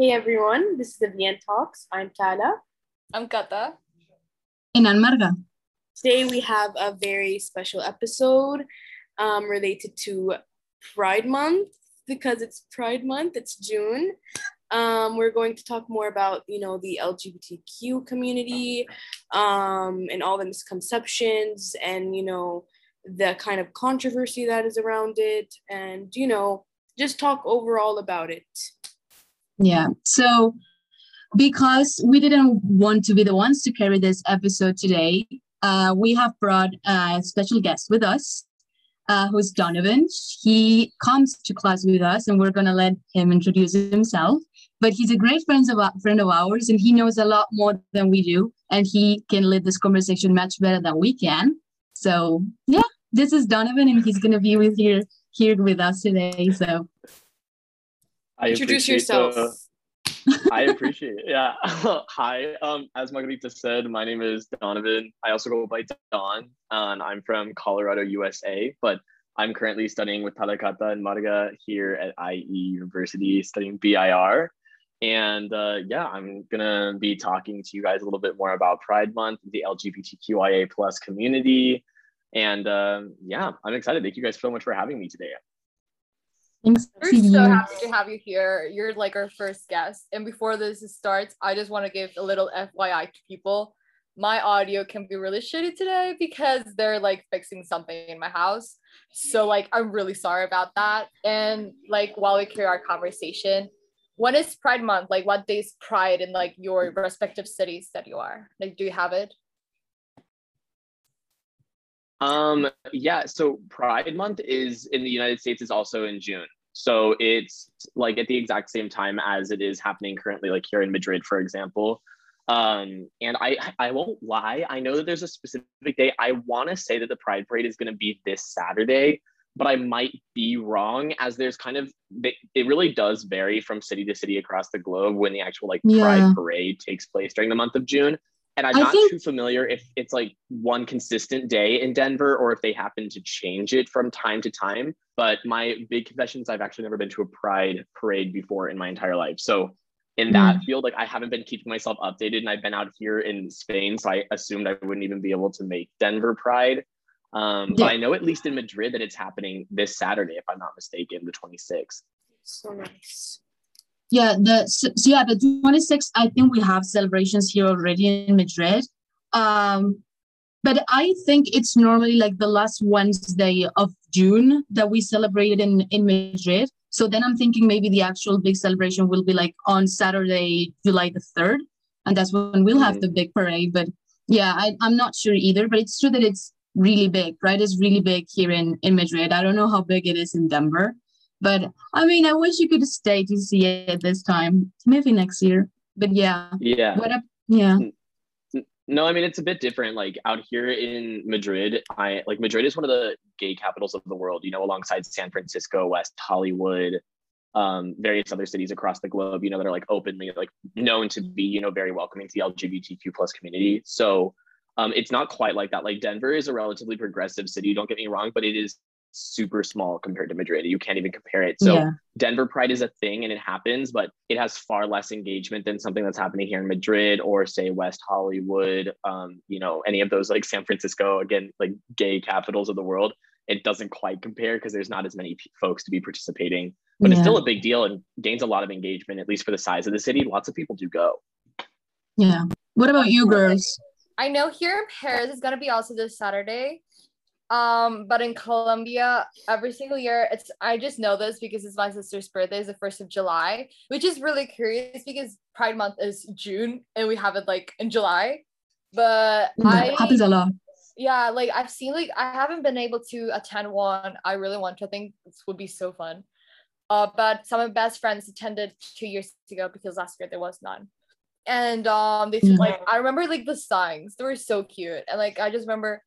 Hey everyone, this is the VN Talks. I'm Tala. I'm Cata. And I'm Marga. Today we have a very special episode um, related to Pride Month because it's Pride Month, it's June. Um, we're going to talk more about, you know, the LGBTQ community um, and all the misconceptions and, you know, the kind of controversy that is around it and, you know, just talk overall about it. Yeah. So, because we didn't want to be the ones to carry this episode today, uh, we have brought a special guest with us, uh, who's Donovan. He comes to class with us, and we're gonna let him introduce himself. But he's a great friend of friend of ours, and he knows a lot more than we do, and he can lead this conversation much better than we can. So, yeah, this is Donovan, and he's gonna be with here here with us today. So, I introduce yourself. The, I appreciate it. Yeah. Hi. Um, as Margarita said, my name is Donovan. I also go by Don, and I'm from Colorado, USA. But I'm currently studying with Tala, Cata and Marga here at IE University, studying BIR. And uh, yeah, I'm gonna be talking to you guys a little bit more about Pride Month, the LGBTQIA plus community, and uh, yeah, I'm excited. Thank you guys so much for having me today. Thanks. We're so happy to have you here. You're like our first guest. And before this starts, I just want to give a little FYI to people. My audio can be really shitty today because they're like fixing something in my house. So like I'm really sorry about that. And like while we carry our conversation, when is Pride Month? Like what days Pride in like your respective cities that you are? Like do you have it? Um, yeah, so Pride Month is in the United States is also in June. So it's like at the exact same time as it is happening currently, like here in Madrid, for example. Um, and I I won't lie, I know that there's a specific day. I want to say that the Pride Parade is going to be this Saturday, but I might be wrong as there's kind of it really does vary from city to city across the globe when the actual like yeah. Pride Parade takes place during the month of June. And I'm I not think... too familiar if it's like one consistent day in Denver or if they happen to change it from time to time. But my big confession is I've actually never been to a pride parade before in my entire life. So in that mm. field, like I haven't been keeping myself updated and I've been out here in Spain. So I assumed I wouldn't even be able to make Denver Pride. Um, yeah. But I know at least in Madrid that it's happening this Saturday, if I'm not mistaken, the 26th. So nice. Yeah, the so, yeah the 26th. I think we have celebrations here already in Madrid. Um, but I think it's normally like the last Wednesday of June that we celebrated in in Madrid. So then I'm thinking maybe the actual big celebration will be like on Saturday, July the third, and that's when we'll have the big parade. But yeah, I, I'm not sure either. But it's true that it's really big, right? It's really big here in in Madrid. I don't know how big it is in Denver, but I mean, I wish you could stay to see it this time. Maybe next year. But yeah. Yeah. What up? Yeah. No, I mean it's a bit different. Like out here in Madrid, I like Madrid is one of the gay capitals of the world. You know, alongside San Francisco, West Hollywood, um, various other cities across the globe. You know, that are like openly like known to be you know very welcoming to the LGBTQ plus community. So um, it's not quite like that. Like Denver is a relatively progressive city. Don't get me wrong, but it is super small compared to Madrid. You can't even compare it. So yeah. Denver Pride is a thing and it happens, but it has far less engagement than something that's happening here in Madrid or say West Hollywood, um, you know, any of those like San Francisco, again, like gay capitals of the world. It doesn't quite compare because there's not as many p- folks to be participating, but yeah. it's still a big deal and gains a lot of engagement, at least for the size of the city. Lots of people do go. Yeah. What about you girls? I know here in Paris is going to be also this Saturday. Um, but in Colombia, every single year, it's I just know this because it's my sister's birthday is the first of July, which is really curious because Pride Month is June and we have it like in July. But mm, I happens a lot. Yeah, like I've seen like I haven't been able to attend one. I really want to. I think this would be so fun. Uh, but some of my best friends attended two years ago because last year there was none. And um, they mm-hmm. like I remember like the signs. They were so cute, and like I just remember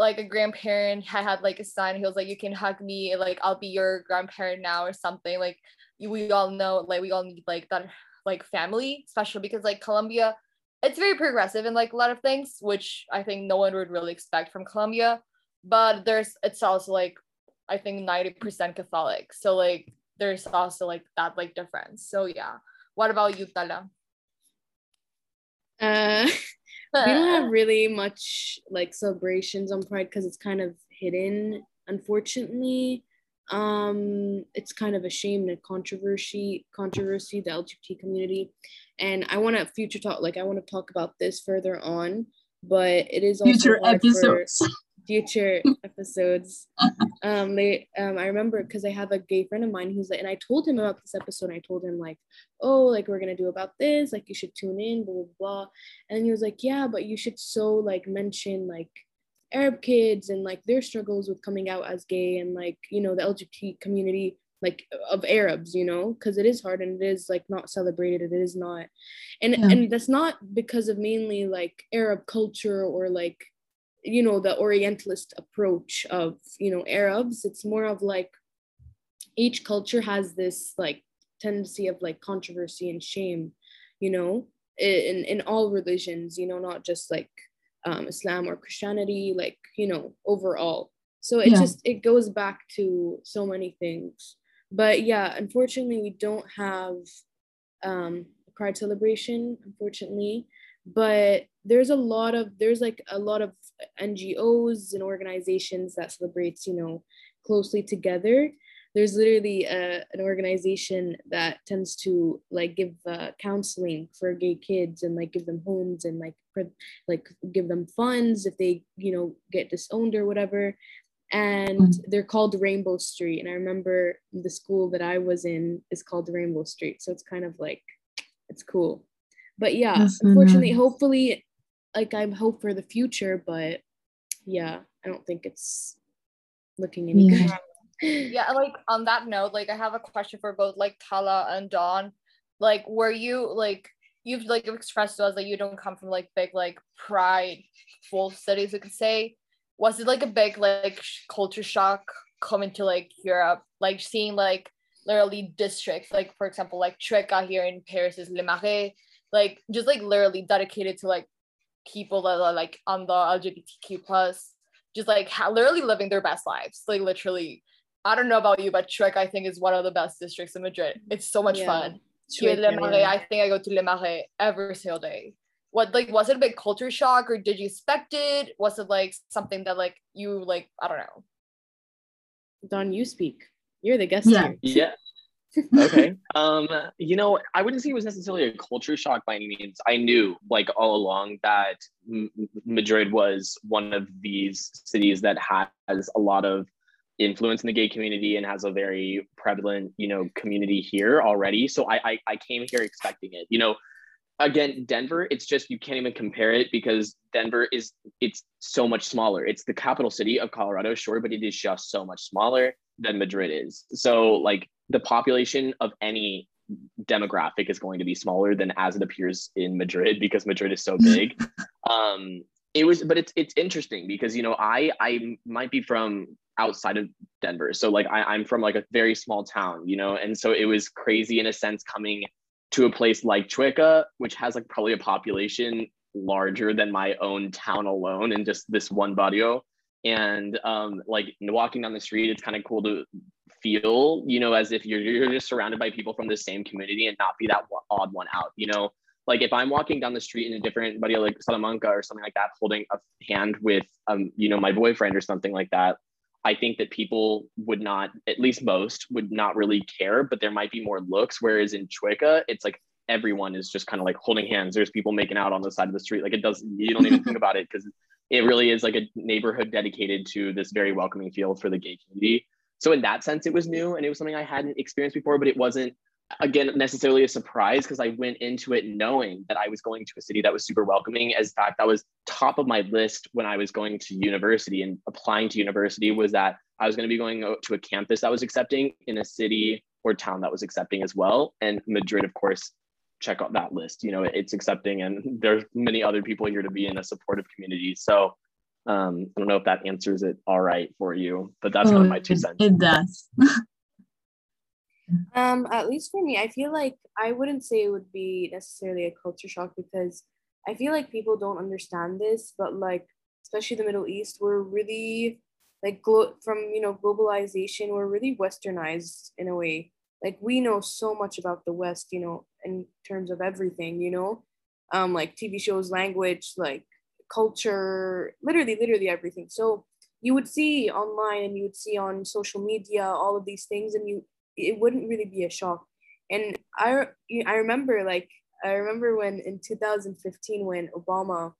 like a grandparent had had like a son he was like you can hug me like i'll be your grandparent now or something like we all know like we all need like that like family special because like colombia it's very progressive in like a lot of things which i think no one would really expect from colombia but there's it's also like i think 90% catholic so like there's also like that like difference so yeah What about you, Tala? Uh, we don't have really much like celebrations on Pride because it's kind of hidden, unfortunately. Um, it's kind of a shame and a controversy, controversy, the LGBT community. And I want to future talk, like I want to talk about this further on, but it is also Future episodes. for future episodes. Um, they, um, I remember because I have a gay friend of mine who's like, and I told him about this episode. And I told him like, oh, like we're gonna do about this, like you should tune in, blah blah blah. And he was like, yeah, but you should so like mention like Arab kids and like their struggles with coming out as gay and like you know the LGBT community like of Arabs, you know, because it is hard and it is like not celebrated. It is not, and Yeah. and that's not because of mainly like Arab culture or like you know the Orientalist approach of you know Arabs. It's more of like each culture has this like tendency of like controversy and shame, you know, in in all religions, you know, not just like um, Islam or Christianity, like you know, overall. So it Yeah. just it goes back to so many things. But yeah, unfortunately, we don't have um, a Pride celebration, unfortunately. But there's a lot of there's like a lot of NGOs and organizations that celebrates, you know, closely together. There's literally a, an organization that tends to like give uh, counseling for gay kids and like give them homes and like like give them funds if they you know get disowned or whatever. And they're called rainbow street. And i remember the school that i was in is called rainbow street. So it's kind of like it's cool. But yeah That's unfortunately nice. hopefully like I'm hope for the future but yeah i don't think it's looking any Yeah. good. Yeah like on that note like i have a question for both like tala and don. Like were you like you've like expressed to us that you don't come from like big like pride full cities you could say. Was it like a big like sh- culture shock coming to like europe? Like seeing like literally districts like for example like Chueca here in paris is le marais like just like literally dedicated to like people that are like on the lgbtq plus just like ha- literally living their best lives like literally I don't know about you, but Chueca I think is one of the best districts in Madrid. It's so much Yeah. fun. Here, Le Marais, yeah. I think I go to Le Marais every single day. What like was it a big culture shock or did you expect it? Was it like something that like you like I don't know. Don, you speak. You're the guest Yeah. here. Yeah. Okay. Um, you know, I wouldn't say it was necessarily a culture shock by any means. I knew, like all along, that M- Madrid was one of these cities that has a lot of influence in the gay community and has a very prevalent, you know, community here already. So I, I, I came here expecting it. You know, again, Denver, it's just you can't even compare it because Denver is it's so much smaller. It's the capital city of Colorado, sure, but it is just so much smaller than Madrid is. So like the population of any demographic is going to be smaller than as it appears in Madrid because Madrid is so big. um it was but it's it's interesting because you know I I might be from outside of Denver. So like I, I'm from like a very small town, you know, and so it was crazy in a sense coming to a place like Chueca, which has like probably a population larger than my own town alone in just this one barrio. And um, like walking down the street, it's kind of cool to feel, you know, as if you're you're just surrounded by people from the same community and not be that odd one out, you know. Like if I'm walking down the street in a different barrio like Salamanca or something like that, holding a hand with um, you know, my boyfriend or something like that, I think that people would not, at least most, would not really care, but there might be more looks. Whereas in Chueca, it's like everyone is just kind of like holding hands. There's people making out on the side of the street. Like it doesn't, you don't even think about it because it really is like a neighborhood dedicated to this very welcoming feel for the gay community. So in that sense, it was new and it was something I hadn't experienced before, but it wasn't again necessarily a surprise because I went into it knowing that I was going to a city that was super welcoming. As fact, that was top of my list when I was going to university and applying to university was that I was going to be going to a campus that was accepting in a city or town that was accepting as well. And Madrid, of course, check out that list. You know, it's accepting, and there's many other people here to be in a supportive community. So um, I don't know if that answers it all right for you, but that's kind of my two cents. it does. Um, at least for me, I feel like I wouldn't say it would be necessarily a culture shock because I feel like people don't understand this, but like especially the Middle East, we're really like glo- from you know globalization, we're really westernized in a way. like we know so much about the West, you know, in terms of everything, you know, um, like TV shows, language, like culture, literally, literally everything. So you would see online and you would see on social media all of these things, and you it wouldn't really be a shock. And I I remember like I remember when in 2015 when Obama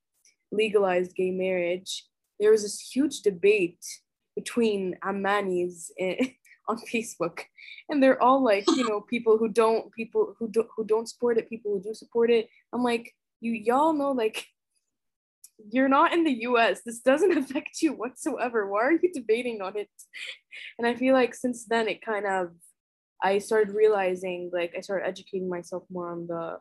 legalized gay marriage, there was this huge debate between Ammanis on Facebook, and they're all like, you know, people who don't, people who don't, who don't support it, people who do support it. I'm like, you y'all know, like, you're not in the U.S. This doesn't affect you whatsoever. Why are you debating on it? And I feel like since then, it kind of, I started realizing, like, I started educating myself more on the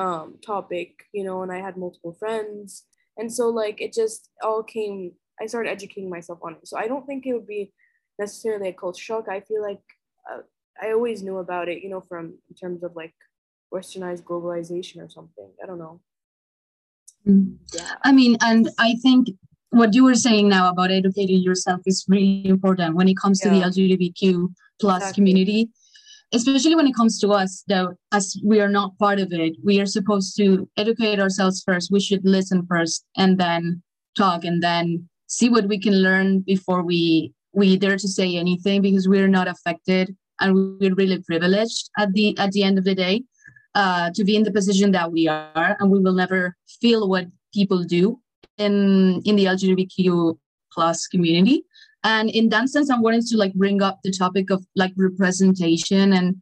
um topic, you know, and I had multiple friends and so like it just all came i started educating myself on it so i don't think it would be necessarily a culture shock i feel like uh, i always knew about it you know from in terms of like westernized globalization or something i don't know. Yeah. i mean and i think what you were saying now about educating yourself is really important when it comes yeah. to the lgbtq plus exactly. community especially when it comes to us though as we are not part of it we are supposed to educate ourselves first we should listen first and then talk and then see what we can learn before we we dare to say anything because we're not affected and we're really privileged at the at the end of the day uh, to be in the position that we are and we will never feel what people do in in the lgbtq plus community. And in that sense, I wanted to like bring up the topic of like representation and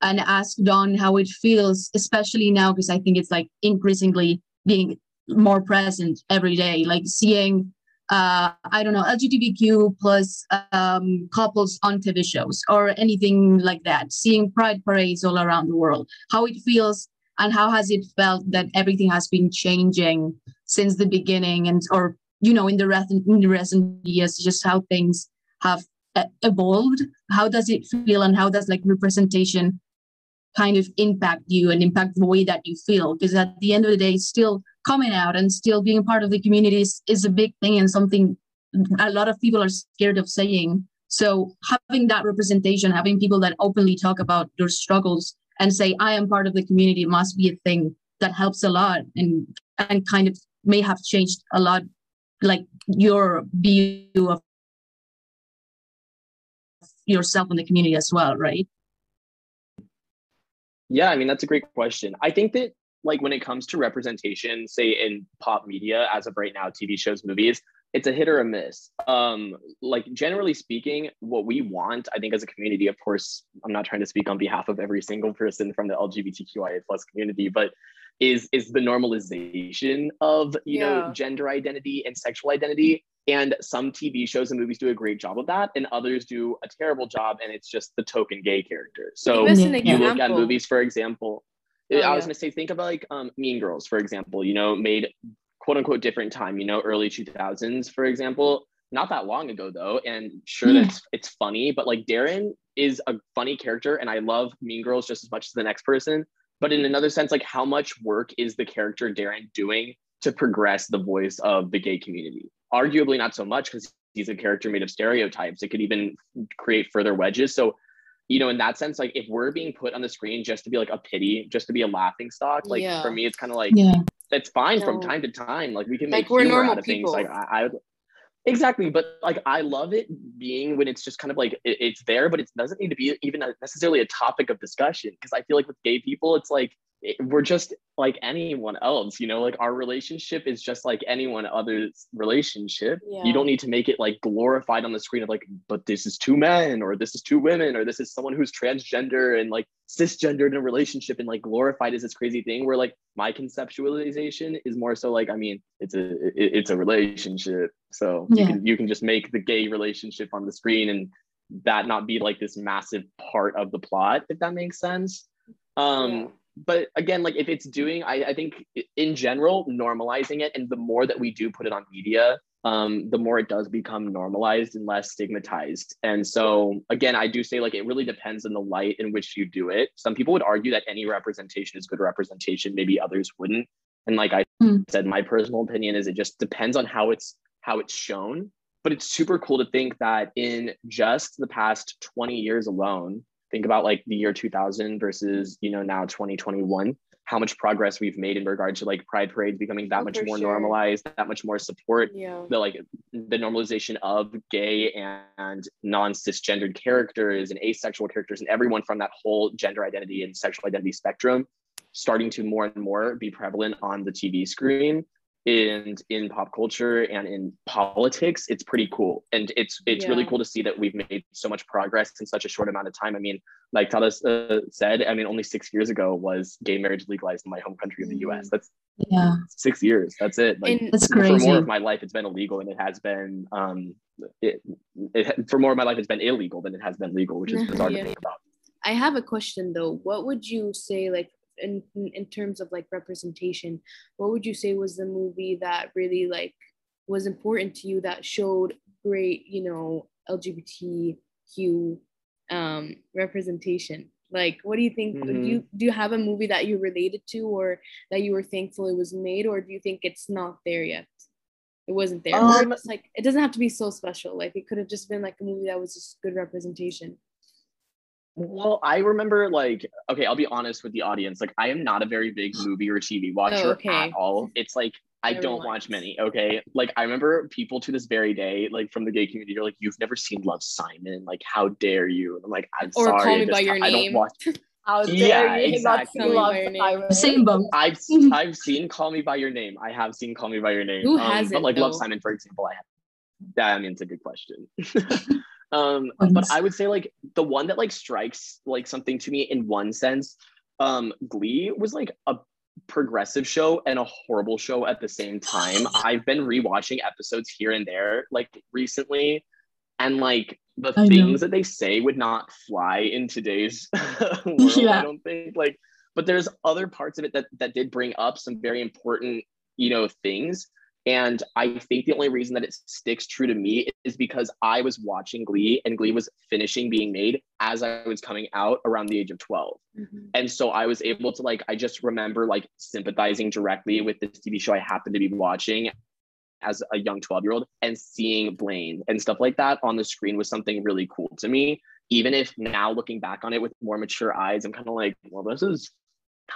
and ask Don how it feels, especially now because I think it's like increasingly being more present every day, like seeing uh, I don't know, LGBTQ plus um, couples on TV shows or anything like that, seeing pride parades all around the world, how it feels and how has it felt that everything has been changing since the beginning and or you know in the in the recent years just how things have evolved. How does it feel and how does like representation kind of impact you and impact the way that you feel because at the end of the day still coming out and still being part of the community is, is a big thing and something a lot of people are scared of saying so having that representation having people that openly talk about their struggles and say i am part of the community must be a thing that helps a lot and and kind of may have changed a lot like your view of yourself in the community as well, right? Yeah, I mean that's a great question. I think that like when it comes to representation, say in pop media as of right now, TV shows, movies, it's a hit or a miss. Um, like generally speaking, what we want, I think, as a community, of course, I'm not trying to speak on behalf of every single person from the LGBTQIA plus community, but is is the normalization of you yeah. know gender identity and sexual identity and some tv shows and movies do a great job of that and others do a terrible job and it's just the token gay character. So you look at movies for example oh, i was yeah. to say think about like um, mean girls for example you know made quote unquote different time you know early 2000s for example. Not that long ago though and sure mm. that's it's funny but like darren is a funny character and i love mean girls just as much as the next person. But in another sense like how much work is the character darren doing to progress the voice of the gay community arguably not so much because he's a character made of stereotypes it could even create further wedges so you know in that sense like if we're being put on the screen just to be like a pity just to be a laughing stock like yeah. for me it's kind of like yeah that's fine no. from time to time like we can make like we're normal out of people. things like I, I Exactly, but like I love it being when it's just kind of like it, it's there, but it doesn't need to be even a, necessarily a topic of discussion because I feel like with gay people, it's like it, we're just like anyone else, you know, like our relationship is just like anyone other's relationship. Yeah. You don't need to make it like glorified on the screen of like, but this is two men or this is two women or this is someone who's transgender and like cisgender in a relationship and like glorified as this crazy thing where like my conceptualization is more so like, I mean, it's a it, it's a relationship. So yeah. you can you can just make the gay relationship on the screen and that not be like this massive part of the plot, if that makes sense. Um yeah but again, like if it's doing, I, I think in general, normalizing it, and the more that we do put it on media, um, the more it does become normalized and less stigmatized. And so, again, I do say like it really depends on the light in which you do it. Some people would argue that any representation is good representation, maybe others wouldn't. And like I mm. said, my personal opinion is it just depends on how it's how it's shown. But it's super cool to think that in just the past 20 years alone, think about like the year 2000 versus you know now 2021 how much progress we've made in regard to like pride parades becoming that Oh, much more sure. normalized that much more support Yeah. the like the normalization of gay and non-cisgendered characters and asexual characters and everyone from that whole gender identity and sexual identity spectrum starting to more and more be prevalent on the TV screen and in pop culture and in politics it's pretty cool. And it's it's really cool to see that we've made so much progress in such a short amount of time. I mean like Tadas uh, said i mean only six years ago was gay marriage legalized in my home country of the us that's Yeah. six years. That's it. Like And That's for more of my life it's been illegal and it has been um it, it for more of my life it's been illegal than it has been legal which is bizarre Yeah. to think about. I have a question though. What would you say, like, in in terms of like representation, what would you say was the movie that really like was important to you that showed great, you know, LGBTQ um, representation? Like, what do you think? Do you do you have a movie that you related to, or that you were thankful it was made, or do you think it's not there yet? It wasn't there. Um, it's like it doesn't have to be so special. Like it could have just been like a movie that was just good representation. Well, I remember like okay, I'll be honest with the audience. Like I am not a very big movie or TV watcher Oh, okay. at all. It's like I don't Everyone's. watch many. Okay, like I remember people to this very day, like from the gay community, are like, "You've never seen Love Simon? Like, how dare you?" And I'm like, "I'm Or sorry, Call I Me by just- Your I don't Name. watch. How dare Yeah, you not exactly. see Love By your name. Simon? Same boat. I've I've seen Call Me by Your Name. I have seen Call Me by Your Name. Who Um, hasn't, But like Love? Simon, for example, I have. That I mean, it's a good question. um, but I would say like the one that like strikes like something to me in one sense, um, Glee was like a progressive show and a horrible show at the same time. I've been rewatching episodes here and there like recently, and like the I know. things that they say would not fly in today's world. Yeah. I don't think like, but there's other parts of it that that did bring up some very important, you know, things. And I think the only reason that it sticks true to me is because I was watching Glee and Glee was finishing being made as I was coming out around the age of 12 mm-hmm. and so i was able to like i just remember like sympathizing directly with this tv show i happened to be watching as a young 12 year old and seeing blaine and stuff like that on the screen was something really cool to me. Even if now looking back on it with more mature eyes i'm kind of like well this is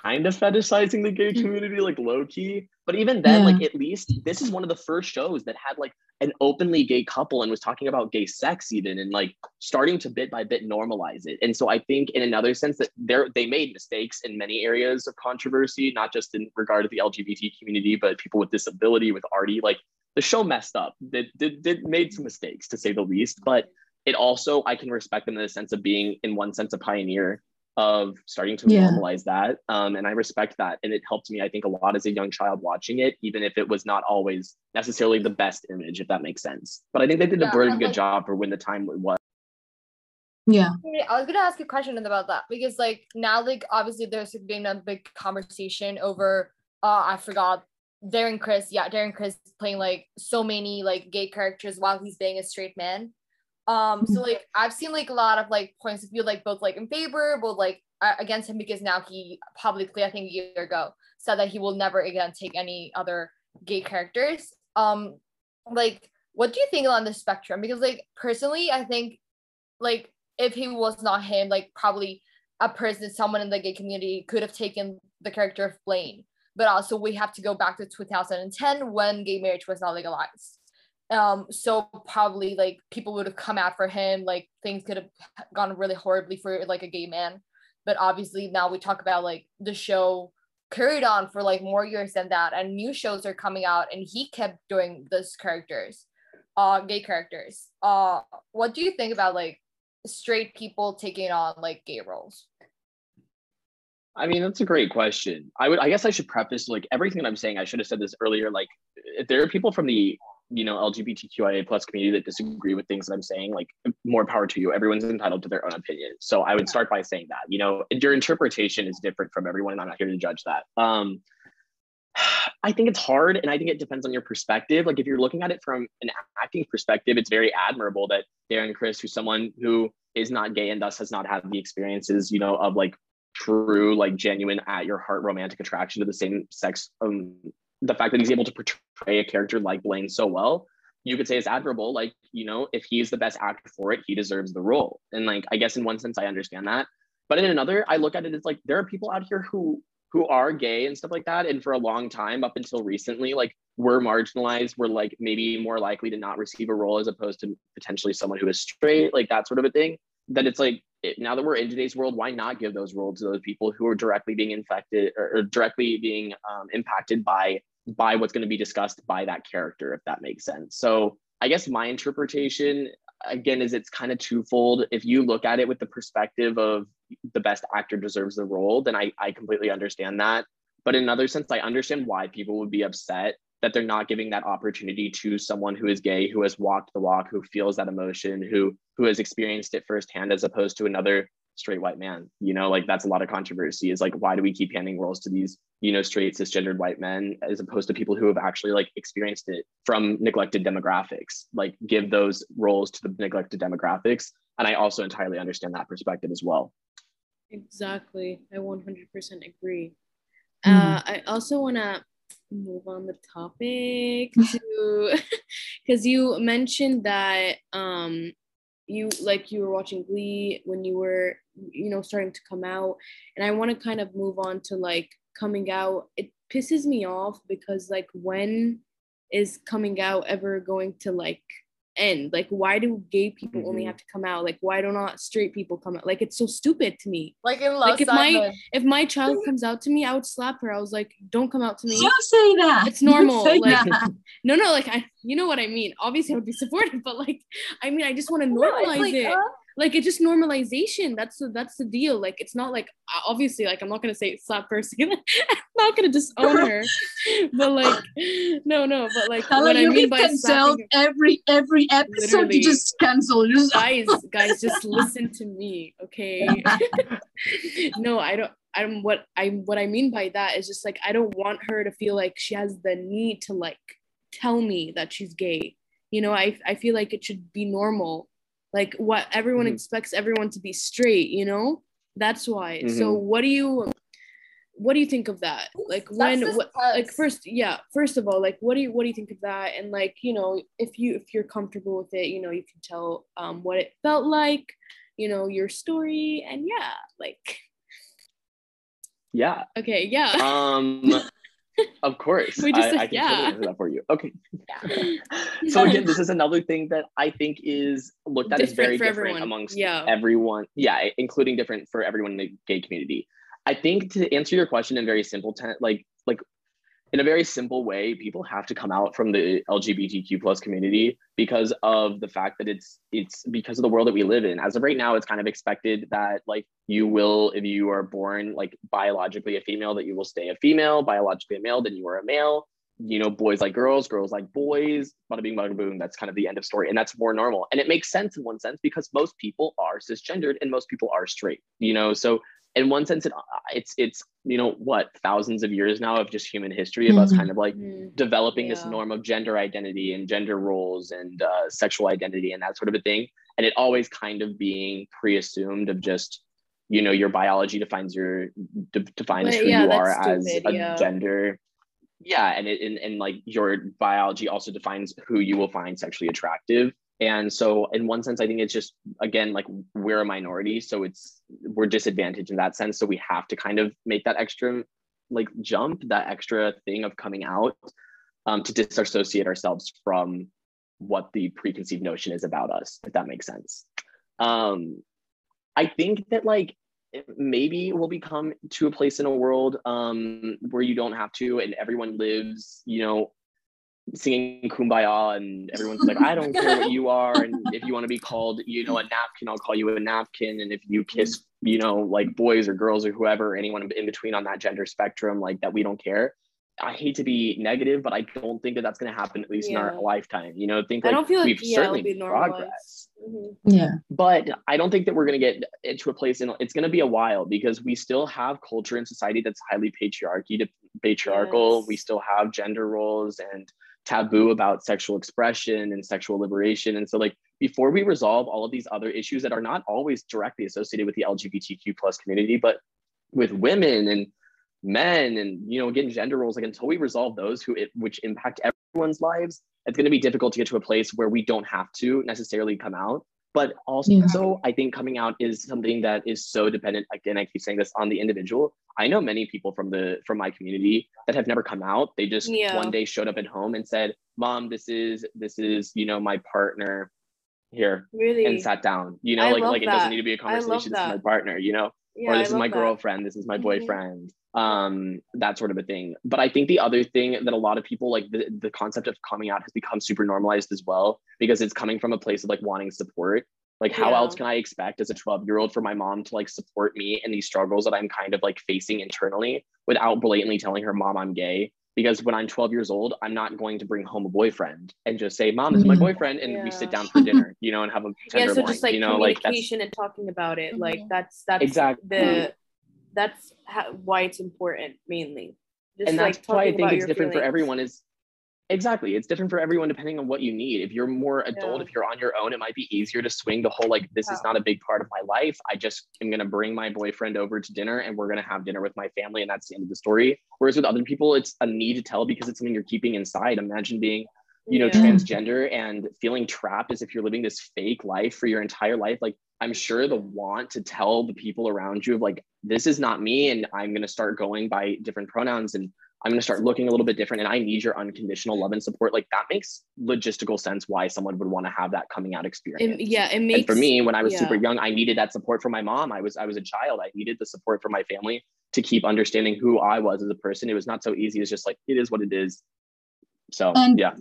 kind of fetishizing the gay mm-hmm. community like low key but even then Yeah. like at least this is one of the first shows that had like an openly gay couple and was talking about gay sex even and like starting to bit by bit normalize it. And so i think in another sense that they're they made mistakes in many areas of controversy not just in regard to the lgbt community but people with disability with artie. Like the show messed up. Did, did made some mistakes to say the least. But it also i can respect them in the sense of being in one sense a pioneer of starting to Yeah. normalize that um, and i respect that and it helped me i think a lot as a young child watching it even if it was not always necessarily the best image if that makes sense but i think they did Yeah, a very good like- job for when the time was Yeah. I was gonna ask a question about that because like now like obviously there's been a big conversation over uh I forgot Darren Criss yeah Darren Criss playing like so many like gay characters while he's being a straight man um so like I've seen like a lot of like points of view like both like in favor but like against him because now he publicly I think a year ago said that he will never again take any other gay characters um like what do you think on the spectrum because like personally I think like if he was not him, like probably a person, someone in the gay community could have taken the character of Blaine. But also we have to go back to 2010 when gay marriage was not legalized. Um, so probably like people would have come out for him, like things could have gone really horribly for like a gay man. But obviously now we talk about like the show carried on for like more years than that, and new shows are coming out, and he kept doing those characters, uh, gay characters. Uh, what do you think about like straight people taking on like gay roles? I mean, that's a great question. I would, I guess I should preface like everything that I'm saying. I should have said this earlier. Like, there are people from the, you know, LGBTQIA plus community that disagree with things that I'm saying, like, more power to you. Everyone's entitled to their own opinion. So I would start by saying that, you know, your interpretation is different from everyone, and I'm not here to judge that. Um, I think it's hard, and I think it depends on your perspective. Like, if you're looking at it from an acting perspective, it's very admirable that Darren Criss, who's someone who is not gay and thus has not had the experiences, you know, of like true, like genuine at your heart romantic attraction to the same sex. Um, the fact that he's able to portray a character like Blaine so well, you could say it's admirable. Like, you know, if he's the best actor for it, he deserves the role. And like, I guess in one sense, I understand that. But in another, I look at it as like there are people out here who who are gay and stuff like that. And for a long time, up until recently, like we're marginalized. We're like maybe more likely to not receive a role as opposed to potentially someone who is straight, like that sort of a thing. That it's like it, now that we're in today's world, why not give those roles to those people who are directly being infected or, or directly being um, impacted by by what's going to be discussed by that character, if that makes sense. So I guess my interpretation again is it's kind of twofold. If you look at it with the perspective of the best actor deserves the role, then I, I completely understand that. But in another sense, I understand why people would be upset that they're not giving that opportunity to someone who is gay, who has walked the walk, who feels that emotion, who who has experienced it firsthand, as opposed to another straight white man. You know, like that's a lot of controversy. Is like why do we keep handing roles to these you know straight cisgendered white men as opposed to people who have actually like experienced it from neglected demographics? Like give those roles to the neglected demographics. And I also entirely understand that perspective as well. Exactly, I 100% agree. Mm. Uh, I also want to move on the topic to because you mentioned that um you like you were watching glee when you were you know starting to come out and i want to kind of move on to like coming out. It pisses me off because like when is coming out ever going to like end? Like, why do gay people mm-hmm. only have to come out? Like, why do not straight people come out? Like, it's so stupid to me. Like in Love like if Simon. my if my child comes out to me, I would slap her. I was like, don't come out to me. Don't say that. It's normal. Like, that. no, no, like I, you know what I mean. Obviously, I would be supportive, but like, I mean, I just want to normalize like, it. Uh, like it's just normalization. That's the that's the deal. Like it's not like obviously like i'm not gonna say slap Percy i'm not gonna disown her. But like no no but like Hello, what i mean by cancelled every every episode you just cancel guys guys just listen to me okay? No i don't i'm what i what i mean by that is just like i don't want her to feel like she has the need to like tell me that she's gay. You know i i feel like it should be normal like what everyone mm-hmm. expects everyone to be straight you know? That's why. Mm-hmm. so what do you what do you think of that? Like when what, like first yeah first of all like what do you what do you think of that? And like you know if you if you're comfortable with it you know you can tell um what it felt like you know your story and yeah like yeah. Okay yeah. Um of course, we just I, I can yeah. totally answer that for you. Okay. Yeah. so again, this is another thing that I think is looked at different as very different everyone. amongst yeah. everyone. Yeah, including different for everyone in the gay community. I think to answer your question in very simple, ten- like like in a very simple way, people have to come out from the LGBTQ plus community because of the fact that it's it's because of the world that we live in. As of right now, it's kind of expected that like you will, if you are born like biologically a female, that you will stay a female, biologically a male, then you are a male. You know, boys like girls, girls like boys, bada bing, bada boom. That's kind of the end of story. And that's more normal. And it makes sense in one sense because most people are cisgendered and most people are straight, you know, so in one sense, it, it's it's you know what thousands of years now of just human history of mm-hmm. us kind of like mm-hmm. developing yeah. this norm of gender identity and gender roles and uh, sexual identity and that sort of a thing, and it always kind of being pre-assumed of just you know your biology defines your de- defines but, who yeah, you are stupid, as a yeah. gender yeah and it and, and like your biology also defines who you will find sexually attractive. And so in one sense i think it's just again like we're a minority so it's we're disadvantaged in that sense. So we have to kind of make that extra like jump that extra thing of coming out um, to disassociate ourselves from what the preconceived notion is about us if that makes sense. Um, i think that like maybe we'll become to a place in a world um, where you don't have to and everyone lives you know singing kumbaya and everyone's like i don't care what you are and if you want to be called you know a napkin i'll call you a napkin and if you kiss you know like boys or girls or whoever anyone in between on that gender spectrum like that we don't care i hate to be negative but i don't think that that's going to happen at least yeah. in our lifetime you know think like I don't feel we've like, certainly made progress mm-hmm. yeah but i don't think that we're going to get into a place in it's going to be a while because we still have culture in society that's highly patriarchy to patriarchal yes. we still have gender roles and taboo about sexual expression and sexual liberation. And so like before we resolve all of these other issues that are not always directly associated with the LGBTQ plus community, but with women and men and you know again gender roles like until we resolve those who it which impact everyone's lives, it's going to be difficult to get to a place where we don't have to necessarily come out. But also, Yeah. I think coming out is something that is so dependent. Again, I keep saying this on the individual. I know many people from the from my community that have never come out. They just Yeah. one day showed up at home and said, "Mom, this is this is you know my partner here," Really? and sat down. You know, I like like it doesn't need to be a conversation. This is my partner. You know, yeah, or I this is my that. girlfriend this is my Mhm. boyfriend um that sort of a thing but i think the other thing that a lot of people like the, the concept of coming out has become super normalized as well because it's coming from a place of like wanting support like how Yeah. else can i expect as a 12 year old for my mom to like support me in these struggles that i'm kind of like facing internally without blatantly telling her mom i'm gay because when i'm 12 years old i'm not going to bring home a boyfriend and just say mom this is my Mhm. boyfriend and we sit down for dinner you know and have a yeah tenderloin so just like you know like communication and talking about it like Mhm. that's that's Exactly. the that's how, why it's important mainly just and like that's why I think it's different for everyone. Is exactly it's different for everyone depending on what you need. If you're more adult, Yeah. if you're on your own, it might be easier to swing the whole like this is not a big part of my life. I just am gonna bring my boyfriend over to dinner and we're gonna have dinner with my family, and that's the end of the story. Whereas with other people, it's a need to tell because it's something you're keeping inside. Imagine being you know Yeah. Mm. transgender and feeling trapped as if you're living this fake life for your entire life like i'm sure the want to tell the people around you of like this is not me and i'm going to start going by different pronouns and i'm going to start looking a little bit different and i need your unconditional love and support like that makes logistical sense why someone would want to have that coming out experience. It- yeah it makes and for me when i was yeah. super young i needed that support from my mom. I was i was a child. I needed the support from my family to keep understanding who i was as a person. It was not so easy. It's just like it is what it is. So And- yeah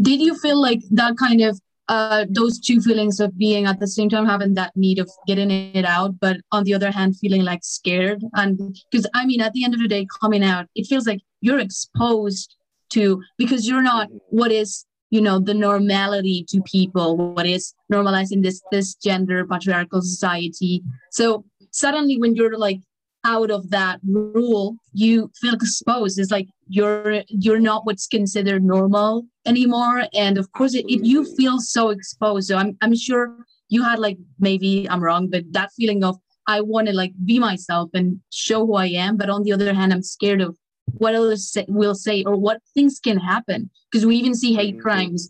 Did you feel like that kind of uh those two feelings of being at the same time having that need of getting it out, but on the other hand feeling like scared? And because I mean, at the end of the day, coming out, it feels like you're exposed to because you're not what is you know the normality to people what is normalizing this this gender patriarchal society. So suddenly when you're like out of that rule you feel exposed. It's like you're you're not what's considered normal anymore. And of course it, it you feel so exposed. So i'm i'm sure you had like maybe i'm wrong but that feeling of i want to like be myself and show who i am. But on the other hand i'm scared of what others say, will say or what things can happen. Because we even see hate Mhm. crimes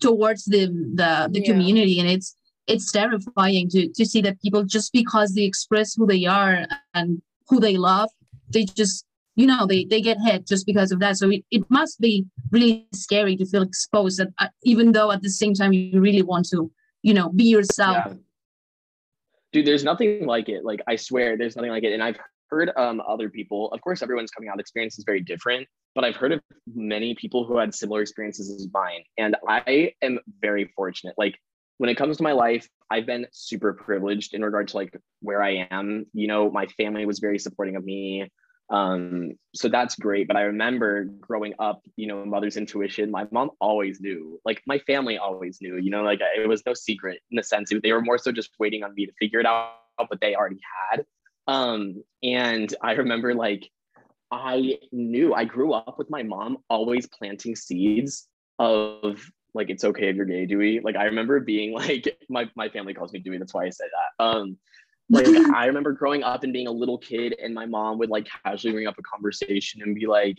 towards the the, the Yeah. community. And it's it's terrifying to to see that people just because they express who they are and who they love they just you know they they get hit just because of that so it, it must be really scary to feel exposed that uh, even though at the same time you really want to you know be yourself Yeah. Dude, there's nothing like it. Like I swear, there's nothing like it. And I've heard um other people. Of course, everyone's coming out experience is very different, but I've heard of many people who had similar experiences as mine, and I am very fortunate. Like when it comes to my life, I've been super privileged in regard to like where I am. You know, my family was very supporting of me. Um, so that's great. But I remember growing up, you know, mother's intuition, my mom always knew, like my family always knew, you know, like it was no secret in the sense that they were more so just waiting on me to figure it out, but they already had. Um, and I remember like I knew I grew up with my mom always planting seeds of like it's okay if you're gay, Dewey. Like I remember being like my my family calls me Dewey, that's why I say that. Um like I remember growing up and being a little kid and my mom would like casually bring up a conversation and be like,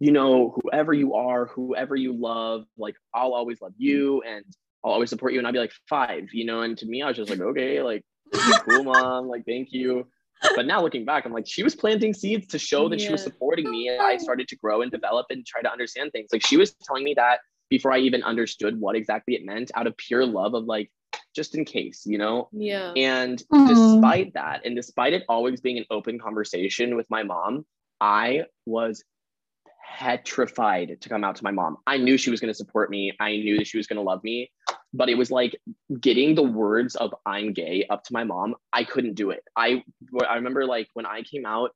you know, whoever you are, whoever you love, like I'll always love you and I'll always support you. And I'd be like five, you know, and to me, I was just like, okay, like cool, mom, like thank you. But now looking back, I'm like, she was planting seeds to show that she was supporting me. And I started to grow and develop and try to understand things. Like she was telling me that before I even understood what exactly it meant out of pure love of like, just in case, you know? yeah And Aw. despite that, and despite it always being an open conversation with my mom, I was petrified to come out to my mom. I knew she was going to support me. I knew that she was going to love me. But it was like getting the words of I'm gay up to my mom. I couldn't do it. I I remember like when I came out,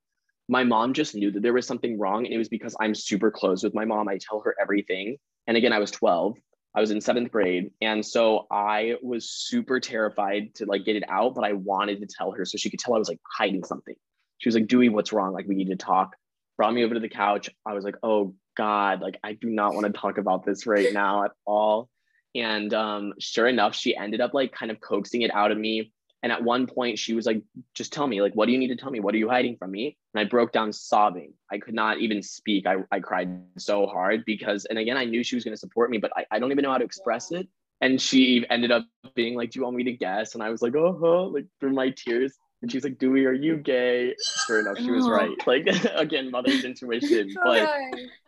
my mom just knew that there was something wrong. And it was because I'm super close with my mom. I tell her everything. And again, I was 12. I was in seventh grade. And so I was super terrified to like get it out, but I wanted to tell her so she could tell I was like hiding something. She was like, Dewey, what's wrong? Like, we need to talk. Brought me over to the couch. I was like, oh God, like, I do not want to talk about this right now at all. And um, sure enough, she ended up like kind of coaxing it out of me. And at one point, she was like, just tell me, like, what do you need to tell me? What are you hiding from me? And I broke down sobbing. I could not even speak. I, I cried so hard because, and again, I knew she was going to support me, but I, I don't even know how to express it. And she ended up being like, Do you want me to guess? And I was like, Oh, huh, like through my tears. And she's like, Dewey, are you gay? Sure enough, she was Oh. right. Like, again, mother's intuition. But.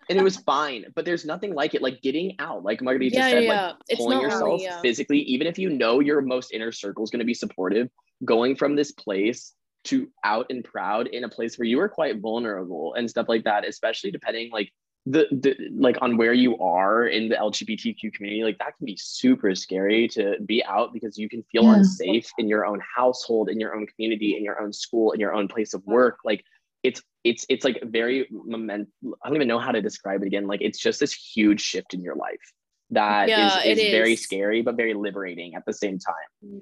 And it was fine. But there's nothing like it, like getting out, like Margarita Yeah, said, yeah, like. It's pulling yourself yeah. physically, even if you know your most inner circle is going to be supportive, going from this place to out and proud in a place where you are quite vulnerable and stuff like that, especially depending like the, the like on where you are in the LGBTQ community, like that can be super scary to be out because you can feel Yeah. unsafe in your own household, in your own community, in your own school, in your own place of work. Like it's it's it's like very moment. I don't even know how to describe it again. Like it's just this huge shift in your life that is Yeah, it is very is. scary but very liberating at the same time.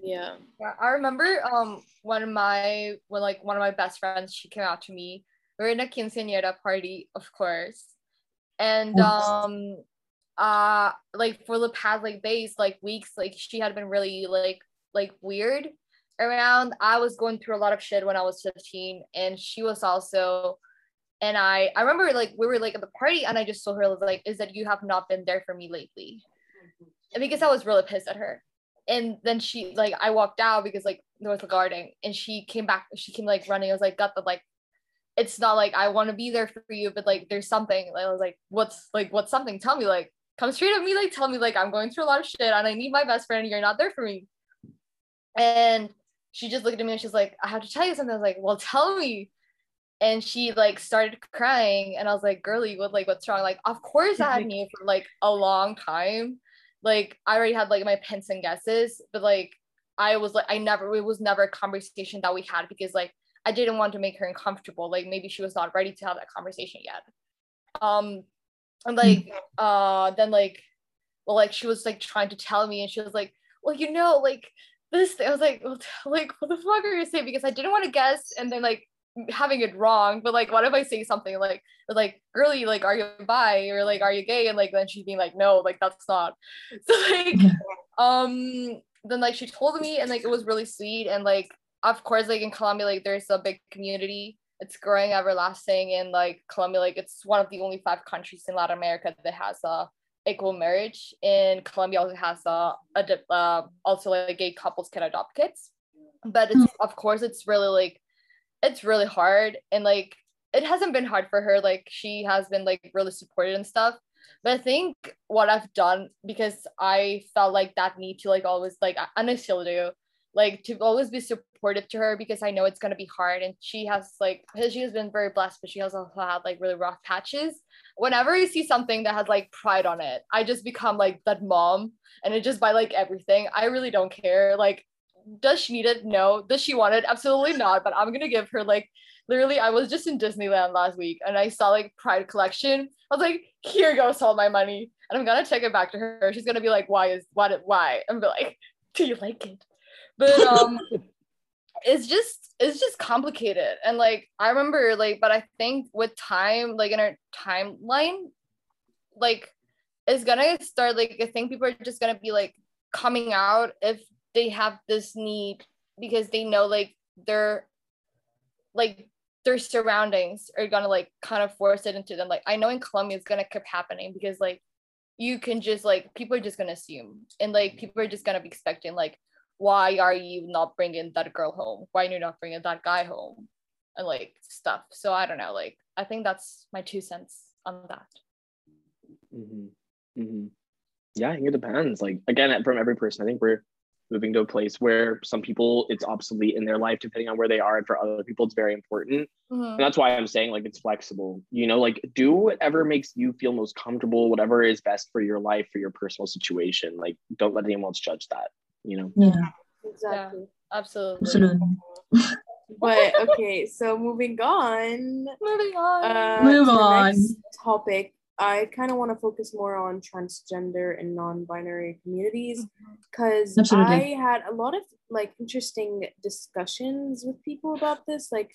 Yeah. Yeah, I remember um one of my when like one of my best friends she came out to me. We were in a quinceañera party, of course, and um uh like for the past like days like weeks like she had been really like like weird around. I was going through a lot of shit when I was 15, and she was also. And I I remember like we were like at the party, and I just told her like, "Is that you have not been there for me lately?" And because I was really pissed at her and then she like I walked out because like there was a garden and she came back she came like running I was like got the like it's not like I want to be there for you but like there's something like, I was like what's like what's something tell me like come straight at me like tell me like I'm going through a lot of shit and I need my best friend and you're not there for me and she just looked at me and she's like I have to tell you something. I was like well tell me. And she like started crying and I was like girly what like what's wrong? Like of course I had knew for like a long time. Like I already had like my pins and guesses, but like I was like I never it was never a conversation that we had because like I didn't want to make her uncomfortable. Like maybe she was not ready to have that conversation yet. Um and like uh then like well like she was like trying to tell me and she was like, well you know like this thing. I was like, like what the fuck are you saying? Because I didn't want to guess and then like having it wrong but like what if i say something like like girly like are you bi or like are you gay and like then she's being like no like that's not so like um then like she told me and like it was really sweet and like of course like in colombia like there's a big community it's growing everlasting and like colombia like it's one of the only five countries in latin america that has a equal marriage. In colombia also has a, a uh, also like gay couples can adopt kids. But it's of course it's really like it's really hard. And like it hasn't been hard for her. Like she has been like really supported and stuff. But i think what i've done because i felt like that need to like always like and i still do like to always be supportive to her because i know it's to be hard and she has like she has been very blessed but she has also had like really rough patches whenever i see something that has like pride on it i just become like that mom and it just buy like everything i really don't care like does she need it? No. Does she want it? Absolutely not. But I'm gonna give her like literally. I was just in Disneyland last week and I saw like Pride collection. I was like, here goes all my money, and I'm gonna take it back to her. She's gonna be like, why is what? Why? I'm be like, do you like it? But um, it's just it's just complicated. And like I remember like, but I think with time, like in our timeline, like it's gonna start like I think people are just gonna be like coming out if they have this need because they know like their like their surroundings are gonna like kind of force it into them. Like i know in colombia it's gonna keep happening because like you can just like people are just gonna assume and like people are just gonna be expecting like why are you not bringing that girl home why are you not bringing that guy home and like stuff so i don't know like i think that's my two cents on that Mm-hmm. Mm-hmm. Yeah, I think it depends. Like again, from every person, I think we're moving to a place where some people it's obsolete in their life depending on where they are, and for other people it's very important. Mhm. And that's why I'm saying like it's flexible. You know, like do whatever makes you feel most comfortable, whatever is best for your life, for your personal situation. Like don't let anyone else judge that. You know. Yeah, Exactly. absolutely absolutely. But okay, so moving on. moving on Uh, Move on. Next topic. I kind of want to focus more on transgender and non-binary communities because I had a lot of like interesting discussions with people about this. Like,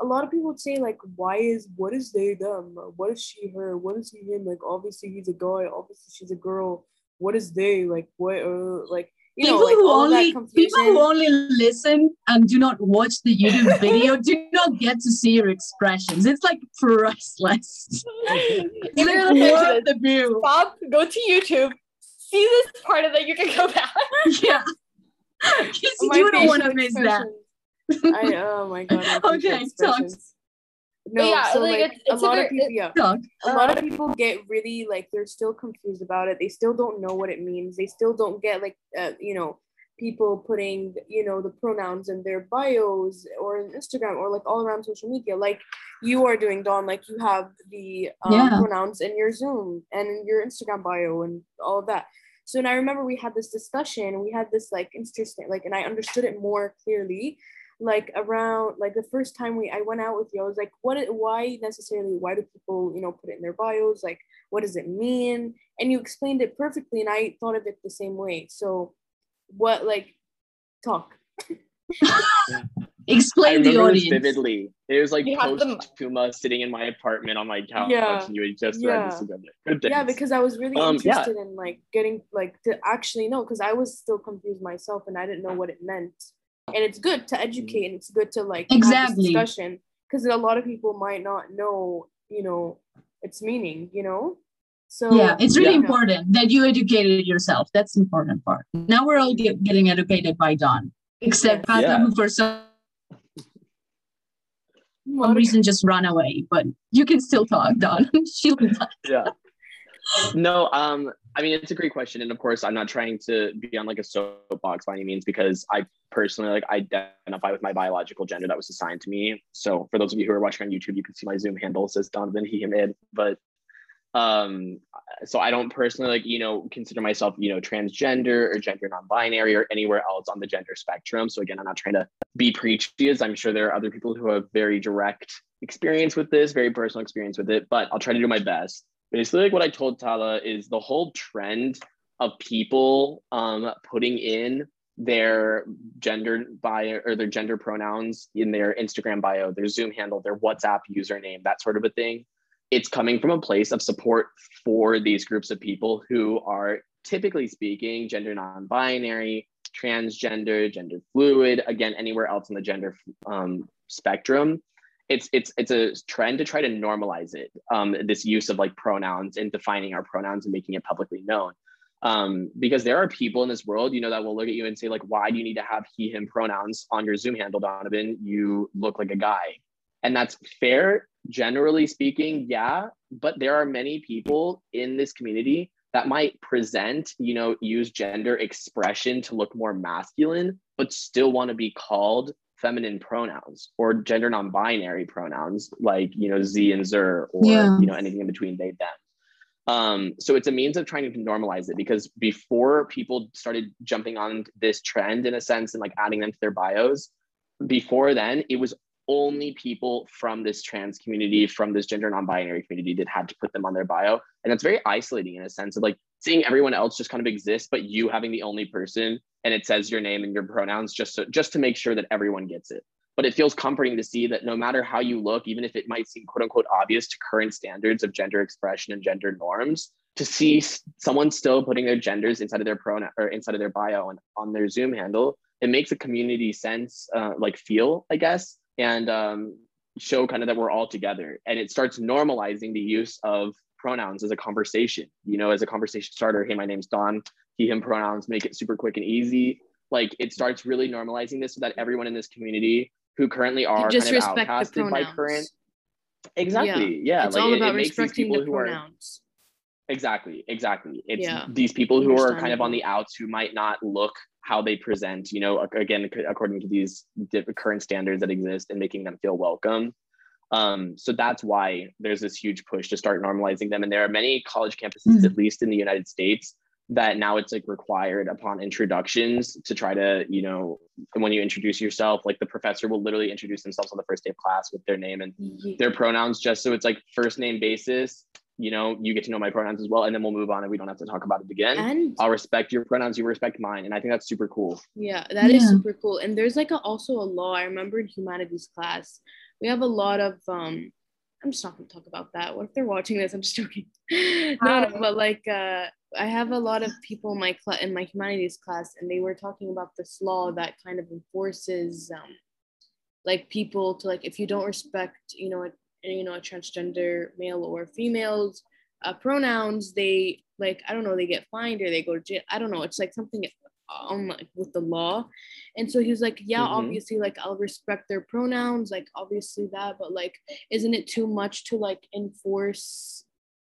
a lot of people would say like, "Why is what is they them? What is she her? What is he him? Like, obviously he's a guy. Obviously she's a girl. What is they like? What uh, like?" You know, people like who only people who only listen and do not watch the YouTube video do not get to see your expressions. It's like priceless. If like the view. Stop, go to YouTube, see this part of it, you can go back. Yeah. You don't want to miss that. I oh my god. Okay, talk. No, yeah, so like, like, it's- it's a a lot very- of people, yeah, a lot of people get really like they're still confused about it. They still don't know what it means. They still don't get like uh, you know people putting you know the pronouns in their bios or in Instagram or like all around social media. Like you are doing, Don. Like you have the um, Yeah. pronouns in your Zoom and in your Instagram bio and all of that. So and I remember we had this discussion. We had this like interesting like, and I understood it more clearly like around like the first time we I went out with you, I was like, what why necessarily why do people, you know, put it in their bios? Like, what does it mean? And you explained it perfectly, and I thought of it the same way. So what like talk. I Explain the remember this audience. vividly. It was like You them- post Puma sitting in my apartment on my couch, Yeah. and you had just read this Yeah. together. Good. Yeah, because I was really Um, yeah. interested in like getting like to actually know because I was still confused myself and I didn't know what it meant. And it's good to educate and it's good to like have Exactly. discussion because a lot of people might not know, you know, its meaning, you know? So yeah, it's really Yeah. important that you educated yourself. That's the important part. Now we're all get, getting educated by don except Yes. Cata, Yeah. for some A lot of- reason just run away. But you can still talk, don She'll yeah. No, um, I mean it's a great question, and of course I'm not trying to be on like a soapbox by any means because I personally like identify with my biological gender that was assigned to me. So for those of you who are watching on YouTube, you can see my Zoom handle says Donovan he him it, but um so I don't personally like you know consider myself you know transgender or gender non-binary or anywhere else on the gender spectrum. So again, I'm not trying to be preachy as I'm sure there are other people who have very direct experience with this, very personal experience with it, but I'll try to do my best basically like what I told Tala is the whole trend of people um putting in their gender bio or their gender pronouns in their Instagram bio, their Zoom handle, their WhatsApp username, that sort of a thing. It's coming from a place of support for these groups of people who are typically speaking gender non-binary, transgender, gender fluid, again, anywhere else in the gender um, spectrum it's it's it's a trend to try to normalize it um, this use of like pronouns and defining our pronouns and making it publicly known. Um, because there are people in this world you know that will look at you and say like why do you need to have he him pronouns on your zoom handle donovan? You look like a guy. And that's fair generally speaking yeah but there are many people in this community that might present you know use gender expression to look more masculine but still want to be called feminine pronouns or gender non-binary pronouns like you know z and zer or Yeah. you know anything in between they them um, so it's a means of trying to normalize it because before people started jumping on this trend in a sense and like adding them to their bios before then it was only people from this trans community from this gender non-binary community that had to put them on their bio and that's very isolating in a sense of like seeing everyone else just kind of exist but you having the only person and it says your name and your pronouns just to, just to make sure that everyone gets it. But it feels comforting to see that no matter how you look even if it might seem quote unquote obvious to current standards of gender expression and gender norms to see someone still putting their genders inside of their pronoun or inside of their bio and on their zoom handle it makes a community sense uh, like feel i guess and um, show kind of that we're all together. And it starts normalizing the use of pronouns as a conversation you know as a conversation starter. Hey my name's don he him pronouns make it super quick and easy like it starts really normalizing this so that everyone in this community who currently are just kind of respect the outcasted by pronouns. current exactly yeah, it's like all it, about it makes respecting people the who are pronouns. exactly exactly it's Yeah. these people who are kind of on the outs who might not look how they present you know again according to these different current standards that exist and making them feel welcome um, so that's why there's this huge push to start normalizing them and there are many college campuses Mhm. at least in the united states that now it's like required upon introductions to try to you know when you introduce yourself like the professor will literally introduce themselves on the first day of class with their name and Ye- their pronouns just so it's like first name basis you know you get to know my pronouns as well and then we'll move on and we don't have to talk about it again And i'll respect your pronouns you respect mine and i think that's super cool Yeah, that is Yeah. super cool. And there's like a, also a law. I remember in humanities class, we have a lot of um I'm just not gonna talk about that. What if they're watching this? I'm just joking. no, no, but like uh I have a lot of people in my cl- in my humanities class, and they were talking about this law that kind of enforces, um, like people to like if you don't respect, you know, a, you know, a transgender male or female's uh, pronouns, they like I don't know, they get fined or they go to jail. I don't know. It's like something um like, with the law, and so he was like, yeah, Mhm. obviously, like I'll respect their pronouns, like obviously that, but like, isn't it too much to like enforce?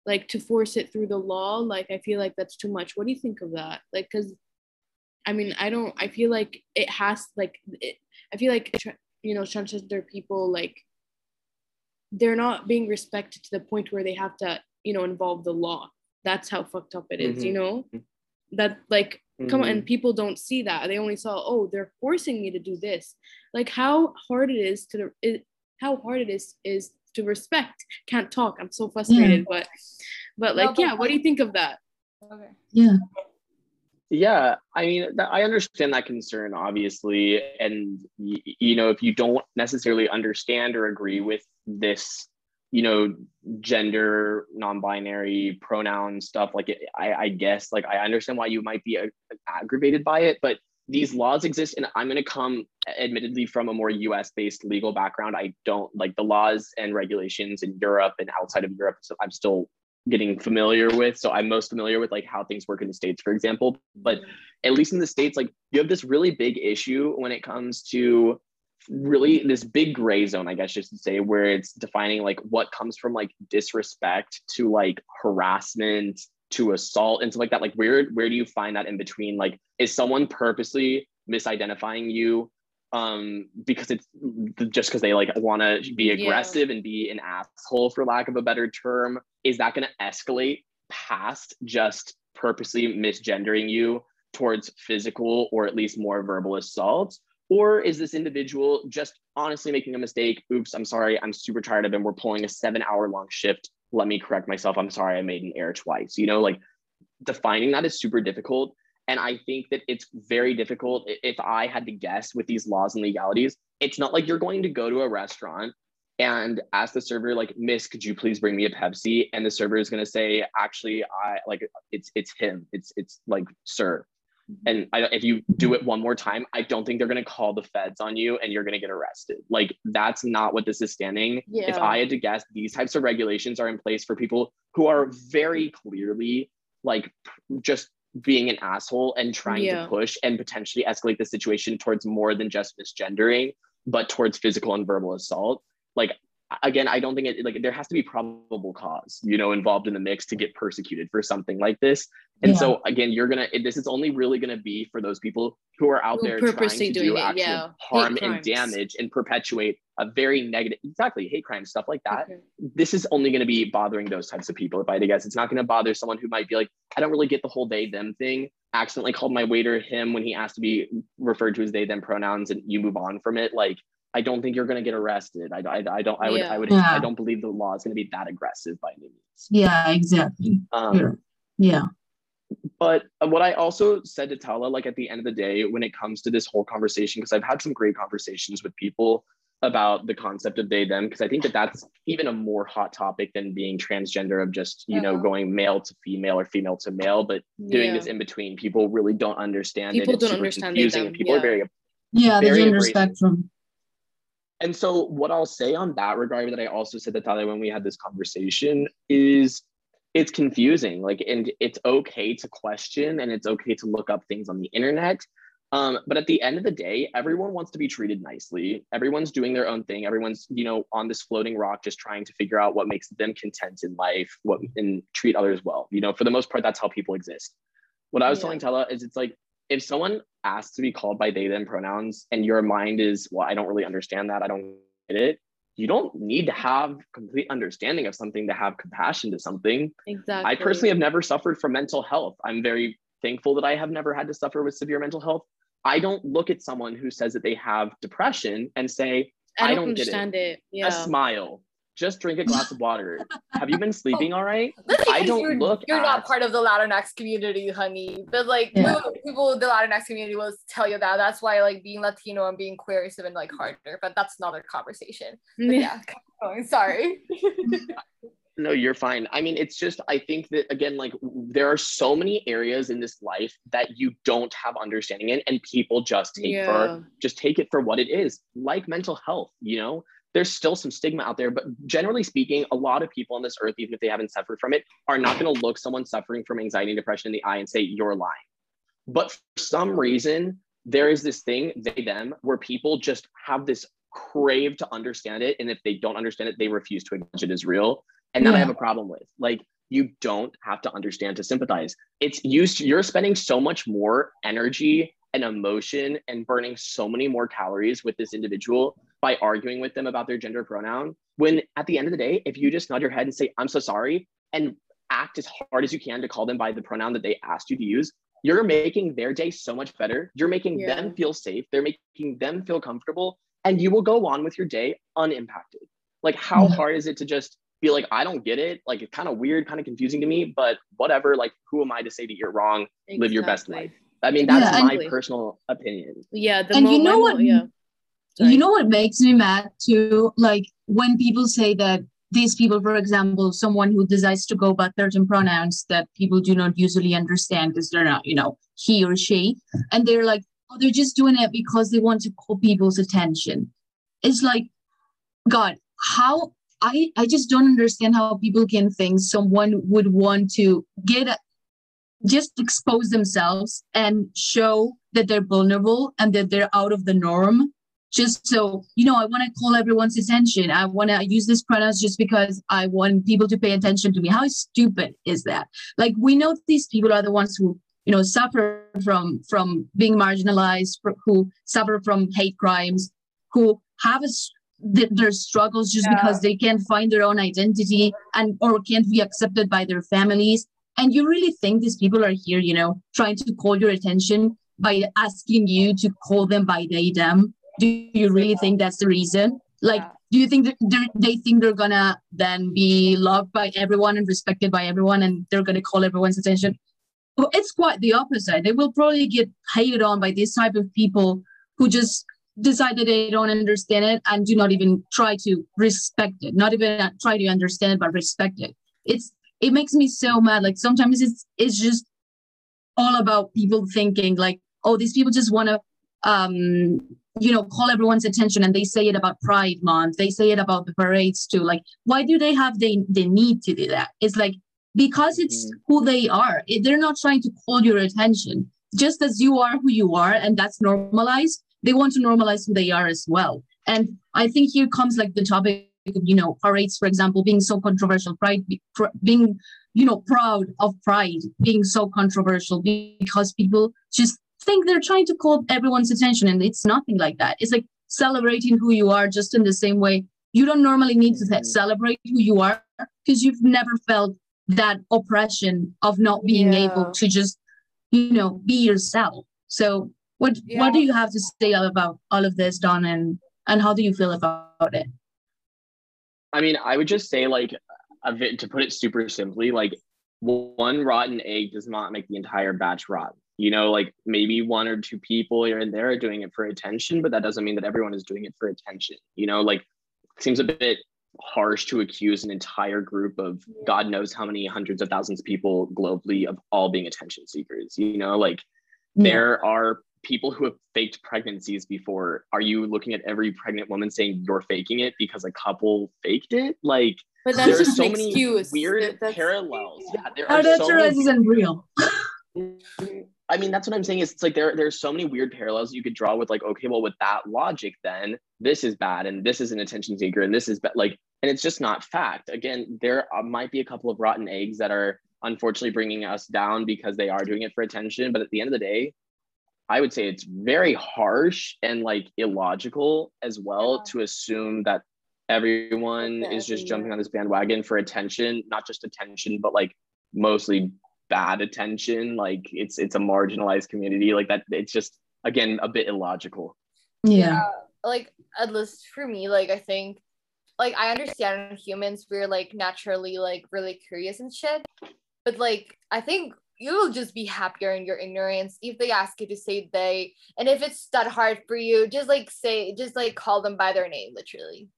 Like to force it through the law like i feel like that's too much. What do you think of that? Like because i mean i don't i feel like it has like it, i feel like you know transgender people like they're not being respected to the point where they have to you know involve the law. That's how fucked up it is, you mm-hmm. know? Mm-hmm. That like come on and people don't see that. They only saw oh they're forcing me to do this. Like how hard it is to it, how hard it is is to respect can't talk i'm so frustrated but but No, like but yeah what do you think of that Okay. Yeah. Yeah, I mean, th- I understand that concern, obviously. And, y- you know, if you don't necessarily understand or agree with this, you know, gender, non binary pronoun stuff, like, it, I, I guess, like, I understand why you might be uh, aggravated by it, but these laws exist. And I'm going to come, admittedly, from a more US based legal background. I don't like the laws and regulations in Europe and outside of Europe. So I'm still getting familiar with. So I'm most familiar with like how things work in the States, for example. But at least in the States, like you have this really big issue when it comes to really this big gray zone, I guess just to say, where it's defining like what comes from like disrespect to like harassment to assault and stuff like that. Like where where do you find that in between? Like is someone purposely misidentifying you um because it's just because they like want to be Yeah. aggressive and be an asshole for lack of a better term is that going to escalate past just purposely misgendering you towards physical or at least more verbal assault or is this individual just honestly making a mistake oops i'm sorry i'm super tired of him we're pulling a seven hour long shift let me correct myself i'm sorry i made an error twice you know like defining that is super difficult and I think that it's very difficult if I had to guess with these laws and legalities. It's not like you're going to go to a restaurant and ask the server, like, Miss, could you please bring me a Pepsi? And the server is gonna say, actually, I like it's it's him. It's it's like, sir. Mm-hmm. And I, if you do it one more time, I don't think they're gonna call the feds on you and you're gonna get arrested. Like that's not what this is standing. If I had to guess, these types of regulations are in place for people who are very clearly like just being an asshole and trying Yeah. to push and potentially escalate the situation towards more than just misgendering, but towards physical and verbal assault. Like again, I don't think it like there has to be probable cause, you know, involved in the mix to get persecuted for something like this. And Yeah. so again, you're gonna this is only really gonna be for those people who are out Who there purposely trying to doing do it, actual yeah. harm and damage and perpetuate a very negative exactly hate crime stuff like that Okay. this is only to be bothering those types of people if i had to guess it's not to bother someone who might be like i don't really get the whole they them thing accidentally called my waiter him when he asked to be referred to as they them pronouns and you move on from it like i don't think you're going to get arrested i, I, I don't i would i would Yeah. i don't believe the law is going to be that aggressive by any means Yeah, exactly. um, Yeah. Yeah. but what I also said to Tala, like at the end of the day, when it comes to this whole conversation, because I've had some great conversations with people about the concept of they them, because I think that that's even a more hot topic than being transgender of just you know Uh-huh. going male to female or female to male, but doing Yeah. this in between. People really don't understand People it. It's don't super understand they, confusing, them, people yeah. are very Yeah, the Very gender abrasive. spectrum. And so, what I'll say on that regard, that I also said to Tala when we had this conversation, is it's confusing. Like, and it's okay to question and it's okay to look up things on the internet. Um, but at the end of the day, everyone wants to be treated nicely. Everyone's doing their own thing. Everyone's, you know, on this floating rock, just trying to figure out what makes them content in life, what and treat others well. You know, for the most part, that's how people exist. What I was Yeah. telling Tala is it's like if someone asks to be called by they them pronouns and your mind is well i don't really understand that i don't get it you don't need to have complete understanding of something to have compassion to something Exactly. i personally have never suffered from mental health i'm very thankful that i have never had to suffer with severe mental health i don't look at someone who says that they have depression and say I I don't, don't get it. understand it. Yeah. a smile just drink a glass of water have you been sleeping all right oh, I don't you're, look You're not part of the Latinx community, honey. But like Yeah. people- people in the Latinx community will tell you that. That's why like being Latino and being queer is even like harder. But that's another conversation. But yeah, going. Sorry. No, you're fine. I mean, it's just, I think that again, like there are so many areas in this life that you don't have understanding in, and people just take Yeah. for just take it for what it is, like mental health, you know. There's still some stigma out there, but generally speaking, a lot of people on this earth, even if they haven't suffered from it, are not going to look someone suffering from anxiety and depression in the eye and say, You're lying. But for some reason, there is this thing, they, them, where people just have this crave to understand it. And if they don't understand it, they refuse to acknowledge it as real. And that I have a problem with. Like, you don't have to understand to sympathize. It's used, you're spending so much more energy and emotion and burning so many more calories with this individual by arguing with them about their gender pronoun. When at the end of the day, if you just nod your head and say, I'm so sorry, and act as hard as you can to call them by the pronoun that they asked you to use, you're making their day so much better. You're making Yeah. them feel safe. They're making them feel comfortable, and you will go on with your day unimpacted. Like, how Yeah. hard is it to just be like, I don't get it? Like, it's kind of weird, kind of confusing to me, but whatever. Like, who am I to say that you're wrong? Live your best life. I mean, that's Yeah, my personal opinion. Yeah, the And you know what- Yeah. Sorry. You know what makes me mad too? Like when people say that these people, for example, someone who decides to go by certain pronouns that people do not usually understand because they're not, you know, he or she, and they're like, oh, they're just doing it because they want to call people's attention. It's like, God, how I I just don't understand how people can think someone would want to get just expose themselves and show that they're vulnerable and that they're out of the norm just so you know i want to call everyone's attention. I want to use this pronouns just because i want people to pay attention to me. How stupid is that? Like we know these people are the ones who you know suffer from from being marginalized who suffer from hate crimes who have a, th- their struggles just Yeah. because they can't find their own identity and or can't be accepted by their families. And you really think these people are here you know trying to call your attention by asking you to call them by they them do you really think that's the reason? Like Yeah. do you think that they're, think they're gonna then be loved by everyone and respected by everyone and they're gonna call everyone's attention? Well, it's quite the opposite. They will probably get hated on by this type of people who just decide that they don't understand it and do not even try to respect it not even uh, try to understand it but respect it. It's it makes me so mad. Like sometimes it's it's just all about people thinking like oh these people just want to um you know call everyone's attention and they say it about pride month they say it about the parades too. Like why do they have the, the need to do that? It's like because it's mm-hmm. who they are they're not trying to call your attention. Just as you are who you are and that's normalized they want to normalize who they are as well. And i think here comes like the topic of you know parades for example being so controversial pride be- pr- being you know proud of pride being so controversial because people just think they're trying to call everyone's attention and it's nothing like that it's like celebrating who you are just in the same way you don't normally need to Mhm. celebrate who you are because you've never felt that oppression of not being Yeah. able to just you know be yourself so what Yeah. what do you have to say about all of this don and and how do you feel about it I mean, I would just say like a bit to put it super simply, like one rotten egg does not make the entire batch rotten. You know, like maybe one or two people here and there are doing it for attention, but that doesn't mean that everyone is doing it for attention. You know, like seems a bit harsh to accuse an entire group of God knows how many hundreds of thousands of people globally of all being attention seekers. You know, like Yeah. there are people who have faked pregnancies before. Are you looking at every pregnant woman saying you're faking it because a couple faked it? Like But that's are just so an many excuse. weird That- parallels. Yeah, there oh are that's so many, isn't real I mean, that's what I'm saying. Is it's like there there's so many weird parallels you could draw with like, okay, well, with that logic, then this is bad, and this is an attention seeker, and this is bad. Like, and it's just not fact. Again, there uh, might be a couple of rotten eggs that are unfortunately bringing us down because they are doing it for attention. But at the end of the day, I would say it's very harsh and like illogical as well Yeah. to assume that everyone is just jumping on this bandwagon for attention, not just attention, but like mostly bad attention. Like it's it's a marginalized community. Like that it's just again a bit illogical. yeah like at least for me like i think like i understand humans we're like naturally like really curious and shit but like i think you'll just be happier in your ignorance if they ask you to say they and if it's that hard for you just like say just like call them by their name literally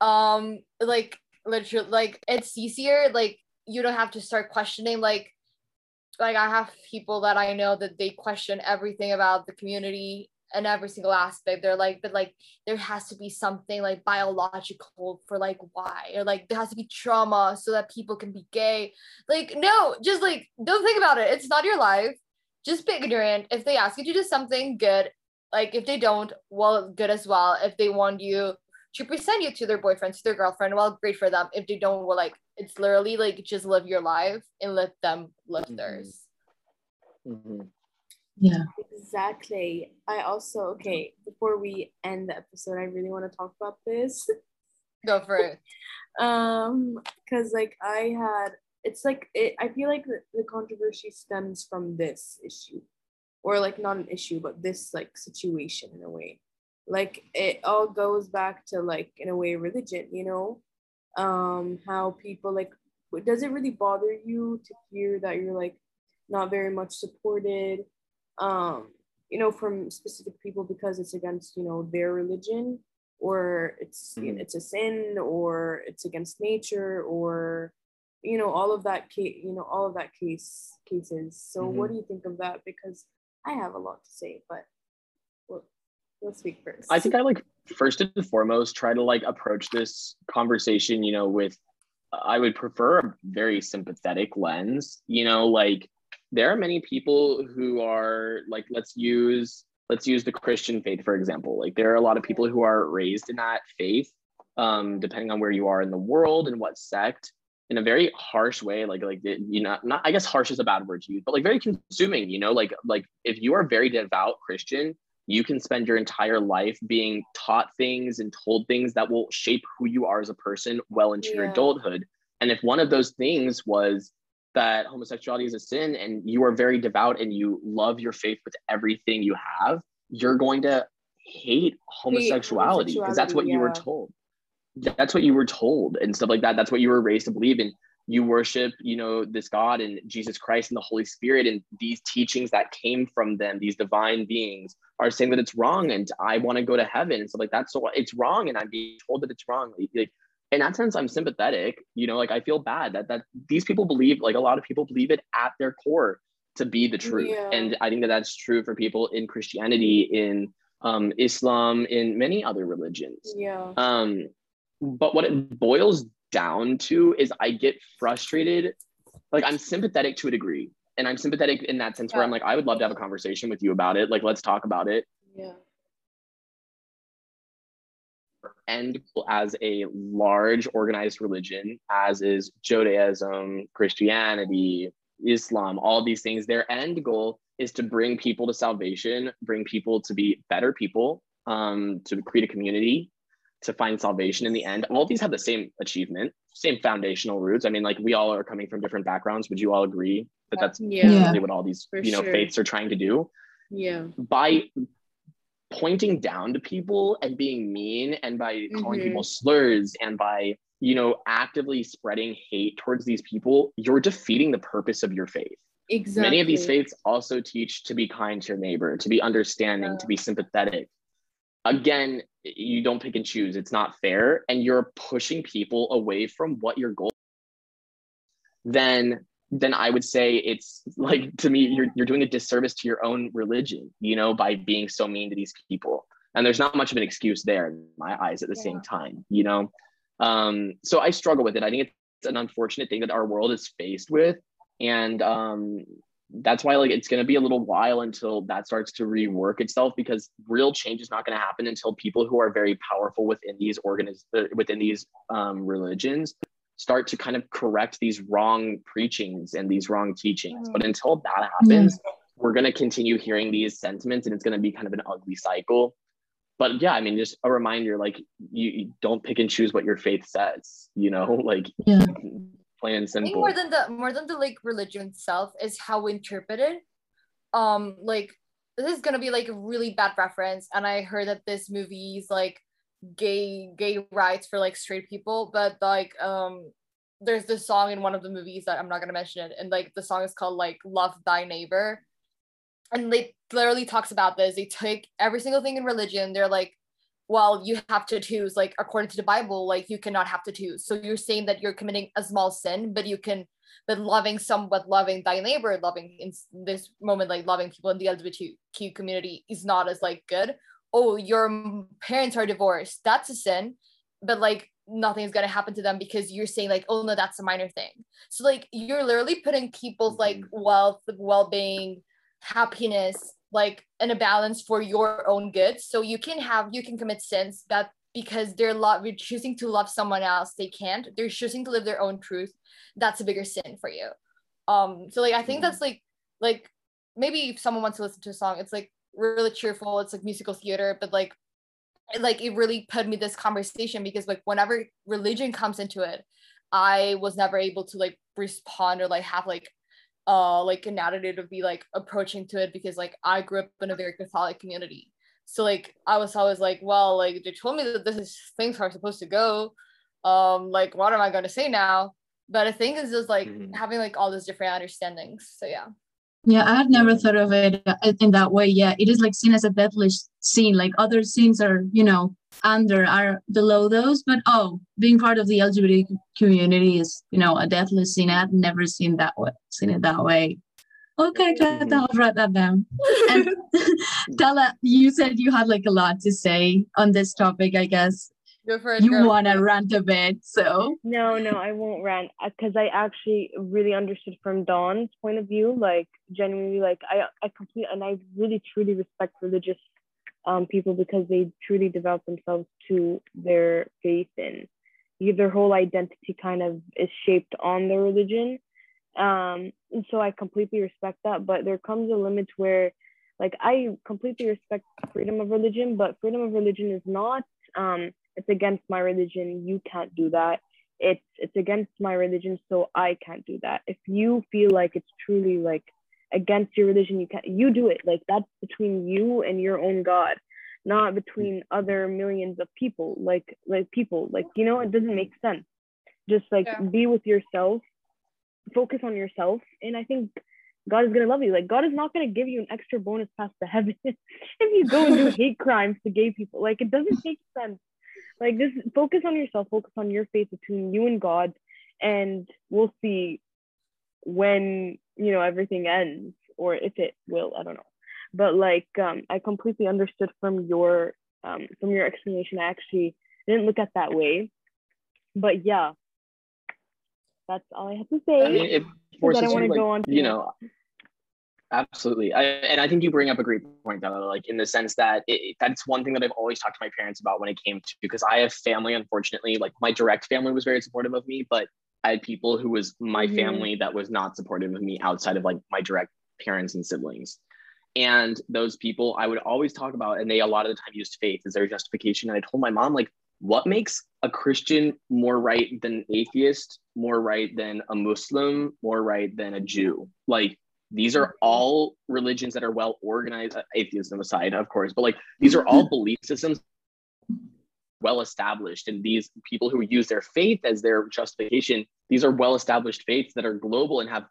um like literally like it's easier like you don't have to start questioning like like I have people that I know that they question everything about the community and every single aspect. They're like, but like there has to be something like biological for like why, or like there has to be trauma so that people can be gay. Like, no, just like don't think about it. It's not your life. Just be ignorant. If they ask you to do something, good. Like if they don't, well, good as well. If they want you to present you to their boyfriend, to their girlfriend, well, great for them. If they don't, well, like it's literally like just live your life and let them live mm-hmm. theirs. Mm-hmm. Yeah. Exactly. I also okay, before we end the episode, I really want to talk about this. Go for it. um, because like I had it's like it I feel like the, the controversy stems from this issue. Or like not an issue, but this like situation in a way. Like it all goes back to like in a way religion, you know? Um, how people like does it really bother you to hear that you're like not very much supported um, you know, from specific people because it's against, you know, their religion or it's mm-hmm. it's a sin or it's against nature or you know all of that case you know all of that case cases so mm-hmm. what do you think of that because i have a lot to say but we'll, we'll speak first i think i like first and foremost try to like approach this conversation you know with i would prefer a very sympathetic lens you know like there are many people who are like let's use let's use the christian faith for example. Like there are a lot of people who are raised in that faith um, depending on where you are in the world and what sect in a very harsh way like like you know not i guess harsh is a bad word to use but like very consuming you know like like if you are very devout christian you can spend your entire life being taught things and told things that will shape who you are as a person well into yeah. your adulthood and if one of those things was that homosexuality is a sin and you are very devout and you love your faith with everything you have, you're going to hate homosexuality because that's what yeah. you were told. That's what you were told and stuff like that. That's what you were raised to believe in. You worship, you know, this God and Jesus Christ and the Holy Spirit, and these teachings that came from them, these divine beings, are saying that it's wrong, and I want to go to heaven and stuff like that. So it's wrong, and I'm being told that it's wrong. Like in that sense i'm sympathetic you know like i feel bad that that these people believe like a lot of people believe it at their core to be the truth yeah. and i think that that's true for people in christianity in um, islam in many other religions yeah um but what it boils down to is i get frustrated. Like i'm sympathetic to a degree and i'm sympathetic in that sense yeah. where i'm like i would love to have a conversation with you about it. Like let's talk about it. Yeah. End as a large organized religion, as is Judaism, Christianity, Islam, all these things, their end goal is to bring people to salvation, bring people to be better people, um, to create a community, to find salvation in the end. All these have the same achievement, same foundational roots. I mean, like we all are coming from different backgrounds. Would you all agree that that's yeah. what all these, you know, sure. faiths are trying to do? Yeah. By pointing down to people and being mean and by calling mm-hmm. people slurs and by you know actively spreading hate towards these people you're defeating the purpose of your faith exactly many of these faiths also teach to be kind to your neighbor to be understanding yeah. to be sympathetic again you don't pick and choose it's not fair and you're pushing people away from what your goal then then I would say it's like to me, you're, you're doing a disservice to your own religion, you know, by being so mean to these people. And there's not much of an excuse there in my eyes at the yeah. same time, you know? Um, so I struggle with it. I think it's an unfortunate thing that our world is faced with. And um, that's why like it's going to be a little while until that starts to rework itself because real change is not going to happen until people who are very powerful within these organiz- uh, within these um, religions start to kind of correct these wrong preachings and these wrong teachings. But mm. until that happens, mm. we're going to continue hearing these sentiments and it's going to be kind of an ugly cycle. But yeah, I mean, just a reminder like you, you don't pick and choose what your faith says, you know, like yeah. Plain and simple. more than the more than the like religion itself is how we interpret it. Um, like this is gonna be like a really bad reference, and I heard that this movie is like gay gay rights for like straight people but like um there's this song in one of the movies that i'm not gonna mention it and like the song is called like love thy neighbor and they literally talks about this they take every single thing in religion they're like well you have tattoos like according to the bible like you cannot have tattoos so you're saying that you're committing a small sin but you can but loving some but loving thy neighbor loving in this moment like loving people in the lgbtq community is not as like good. Oh your parents are divorced. That's a sin but like nothing's gonna happen to them because you're saying like oh no that's a minor thing. So like you're literally putting people's like Mm-hmm. wealth well-being happiness like in a balance for your own good. So you can have you can commit sins that because they're love you're choosing to love someone else they can't. They're choosing to live their own truth. That's a bigger sin for you. Um so like i think that's like like maybe if someone wants to listen to a song it's like really cheerful. It's like musical theater but like like it really put me this conversation because like whenever religion comes into it i was never able to like respond or like have like uh like an attitude of be like approaching to it because like i grew up in a very catholic community. So like i was always like well like they told me that this is things are supposed to go. Um like what am i going to say now? But i think it's just like Mhm. having like all these different understandings. So yeah Yeah, I had never thought of it uh, in that way. Yeah, it is like seen as a deathly scene. Like other scenes are, you know, under are below those. But oh, being part of the LGBT community is, you know, a deathly scene. I had never seen that way, seen it that way. Okay, Tata, Mhm. I'll write that down. And Tala, you said you had like a lot to say on this topic. I guess go for it you want to rant a bit. So No, no, I won't rant because I actually really understood from Don's point of view. Like genuinely, like I, I complete and I really truly respect religious um people because they truly develop themselves to their faith and their whole identity kind of is shaped on their religion. Um, and so I completely respect that. But there comes a limit where, like, I completely respect freedom of religion, but freedom of religion is not um it's against my religion you can't do that. It's it's against my religion so i can't do that. If you feel like it's truly like against your religion you can't you do it. Like that's between you and your own god not between other millions of people. Like like people. Like you know it doesn't make sense. Just like Yeah. be with yourself focus on yourself and i think god is going to love you. Like god is not going to give you an extra bonus pass to heaven if you go and do hate crimes to gay people. Like it doesn't make sense like just focus on yourself focus on your faith between you and god and we'll see when you know everything ends or if it will i don't know. But like um i completely understood from your um from your explanation. I actually didn't look at that way. But yeah. That's all i have to say. I mean, it forces i don't you, want to like, go on too you know, absolutely. I, and I think you bring up a great point, Tala, like in the sense that it, that's one thing that I've always talked to my parents about when it came to, because I have family, unfortunately, like my direct family was very supportive of me, but I had people who was my Mhm. family that was not supportive of me outside of like my direct parents and siblings. And those people I would always talk about, and they a lot of the time used faith as their justification. And I told my mom, like, what makes a Christian more right than an atheist, more right than a Muslim, more right than a Jew? Like, these are all religions that are well organized, uh, atheism aside, of course, but like, these are all belief systems well established. And these people who use their faith as their justification, these are well established faiths that are global and have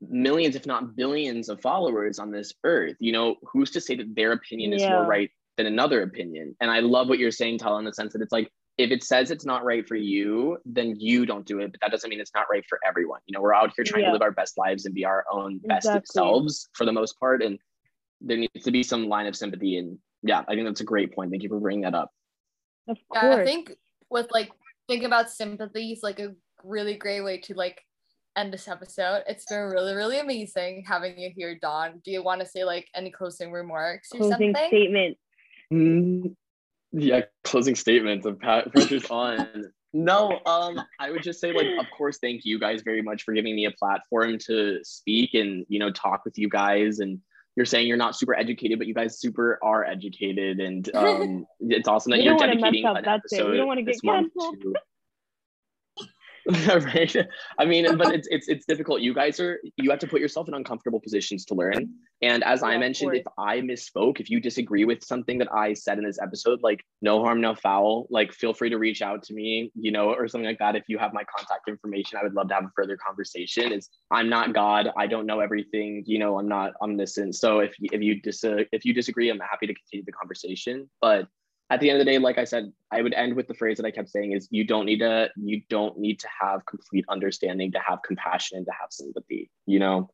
millions, if not billions, of followers on this earth. You know, who's to say that their opinion is Yeah. more right than another opinion? And I love what you're saying, Tal, in the sense that it's like, if it says it's not right for you, then you don't do it. But that doesn't mean it's not right for everyone. You know, we're out here trying Yeah. to live our best lives and be our own best Exactly. selves for the most part. And there needs to be some line of sympathy. And yeah, I think that's a great point. Thank you for bringing that up. of Yeah, I think with like thinking about sympathy is like a really great way to like end this episode. It's been really, really amazing having you here, Don. Do you want to say like any closing remarks or closing something? statement Mm, yeah, closing statements of Pat Pressure's on. No, um, I would just say like, of course, thank you guys very much for giving me a platform to speak and you know talk with you guys. And you're saying you're not super educated, but you guys super are educated, and um, it's awesome that We you're don't wanna mess dedicating an that's it. We don't wanna get canceled. right? I mean but it's it's it's difficult. You guys are you have to put yourself in uncomfortable positions to learn. And as Yeah, i mentioned if i misspoke if you disagree with something that i said in this episode like no harm no foul like feel free to reach out to me you know or something like that. If you have my contact information i would love to have a further conversation. Is i'm not god. I don't know everything. You know i'm not omniscient. So if if you dis- if you disagree i'm happy to continue the conversation. But at the end of the day, like I said, I would end with the phrase that I kept saying is you don't need to you don't need to have complete understanding to have compassion and to have sympathy. You know,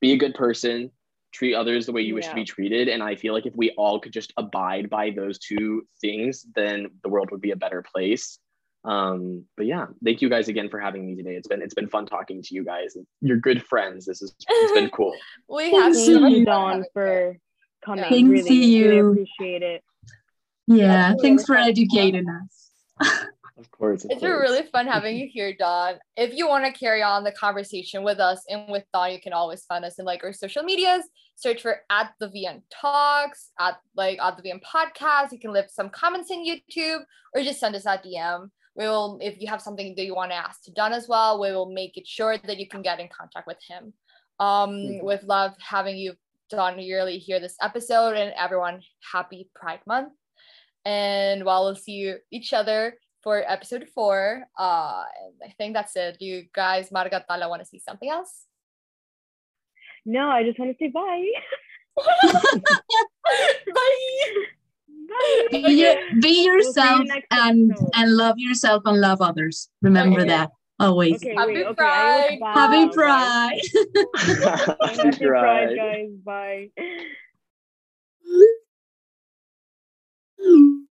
be a good person, treat others the way you wish to be treated. And I feel like if we all could just abide by those two things, then the world would be a better place. Um, but yeah, thank you guys again for having me today. It's been it's been fun talking to you guys. You're good friends. This is it's been cool. We have you. so Thank much you, fun Don, having you. for coming. Yeah. Thanks really, to you. really appreciate it. Yeah, really thanks for fun. educating us. Of course. Of It's been really fun having you here, Don. If you want to carry on the conversation with us and with Don, you can always find us in like our social medias. Search for at the VN Talks, at like at the VN Podcast. You can leave some comments in YouTube or just send us a DM. We will, if you have something that you want to ask to Don as well, we will make it sure that you can get in contact with him. Um, Mhm. with love having you, Don, yearly here this episode, and everyone, happy Pride Month. And while we'll see you each other for episode four. Uh, and I think that's it. Do you guys, Marga Tala, want to see something else? No, I just want to say bye. Bye. Bye. Be, your, be yourself next and episode. and love yourself and love others. Remember Okay. that always. Okay, Happy wait, okay, I Pride. Happy. Pride. Happy Happy Pride, Pride. guys. Bye. Ooh.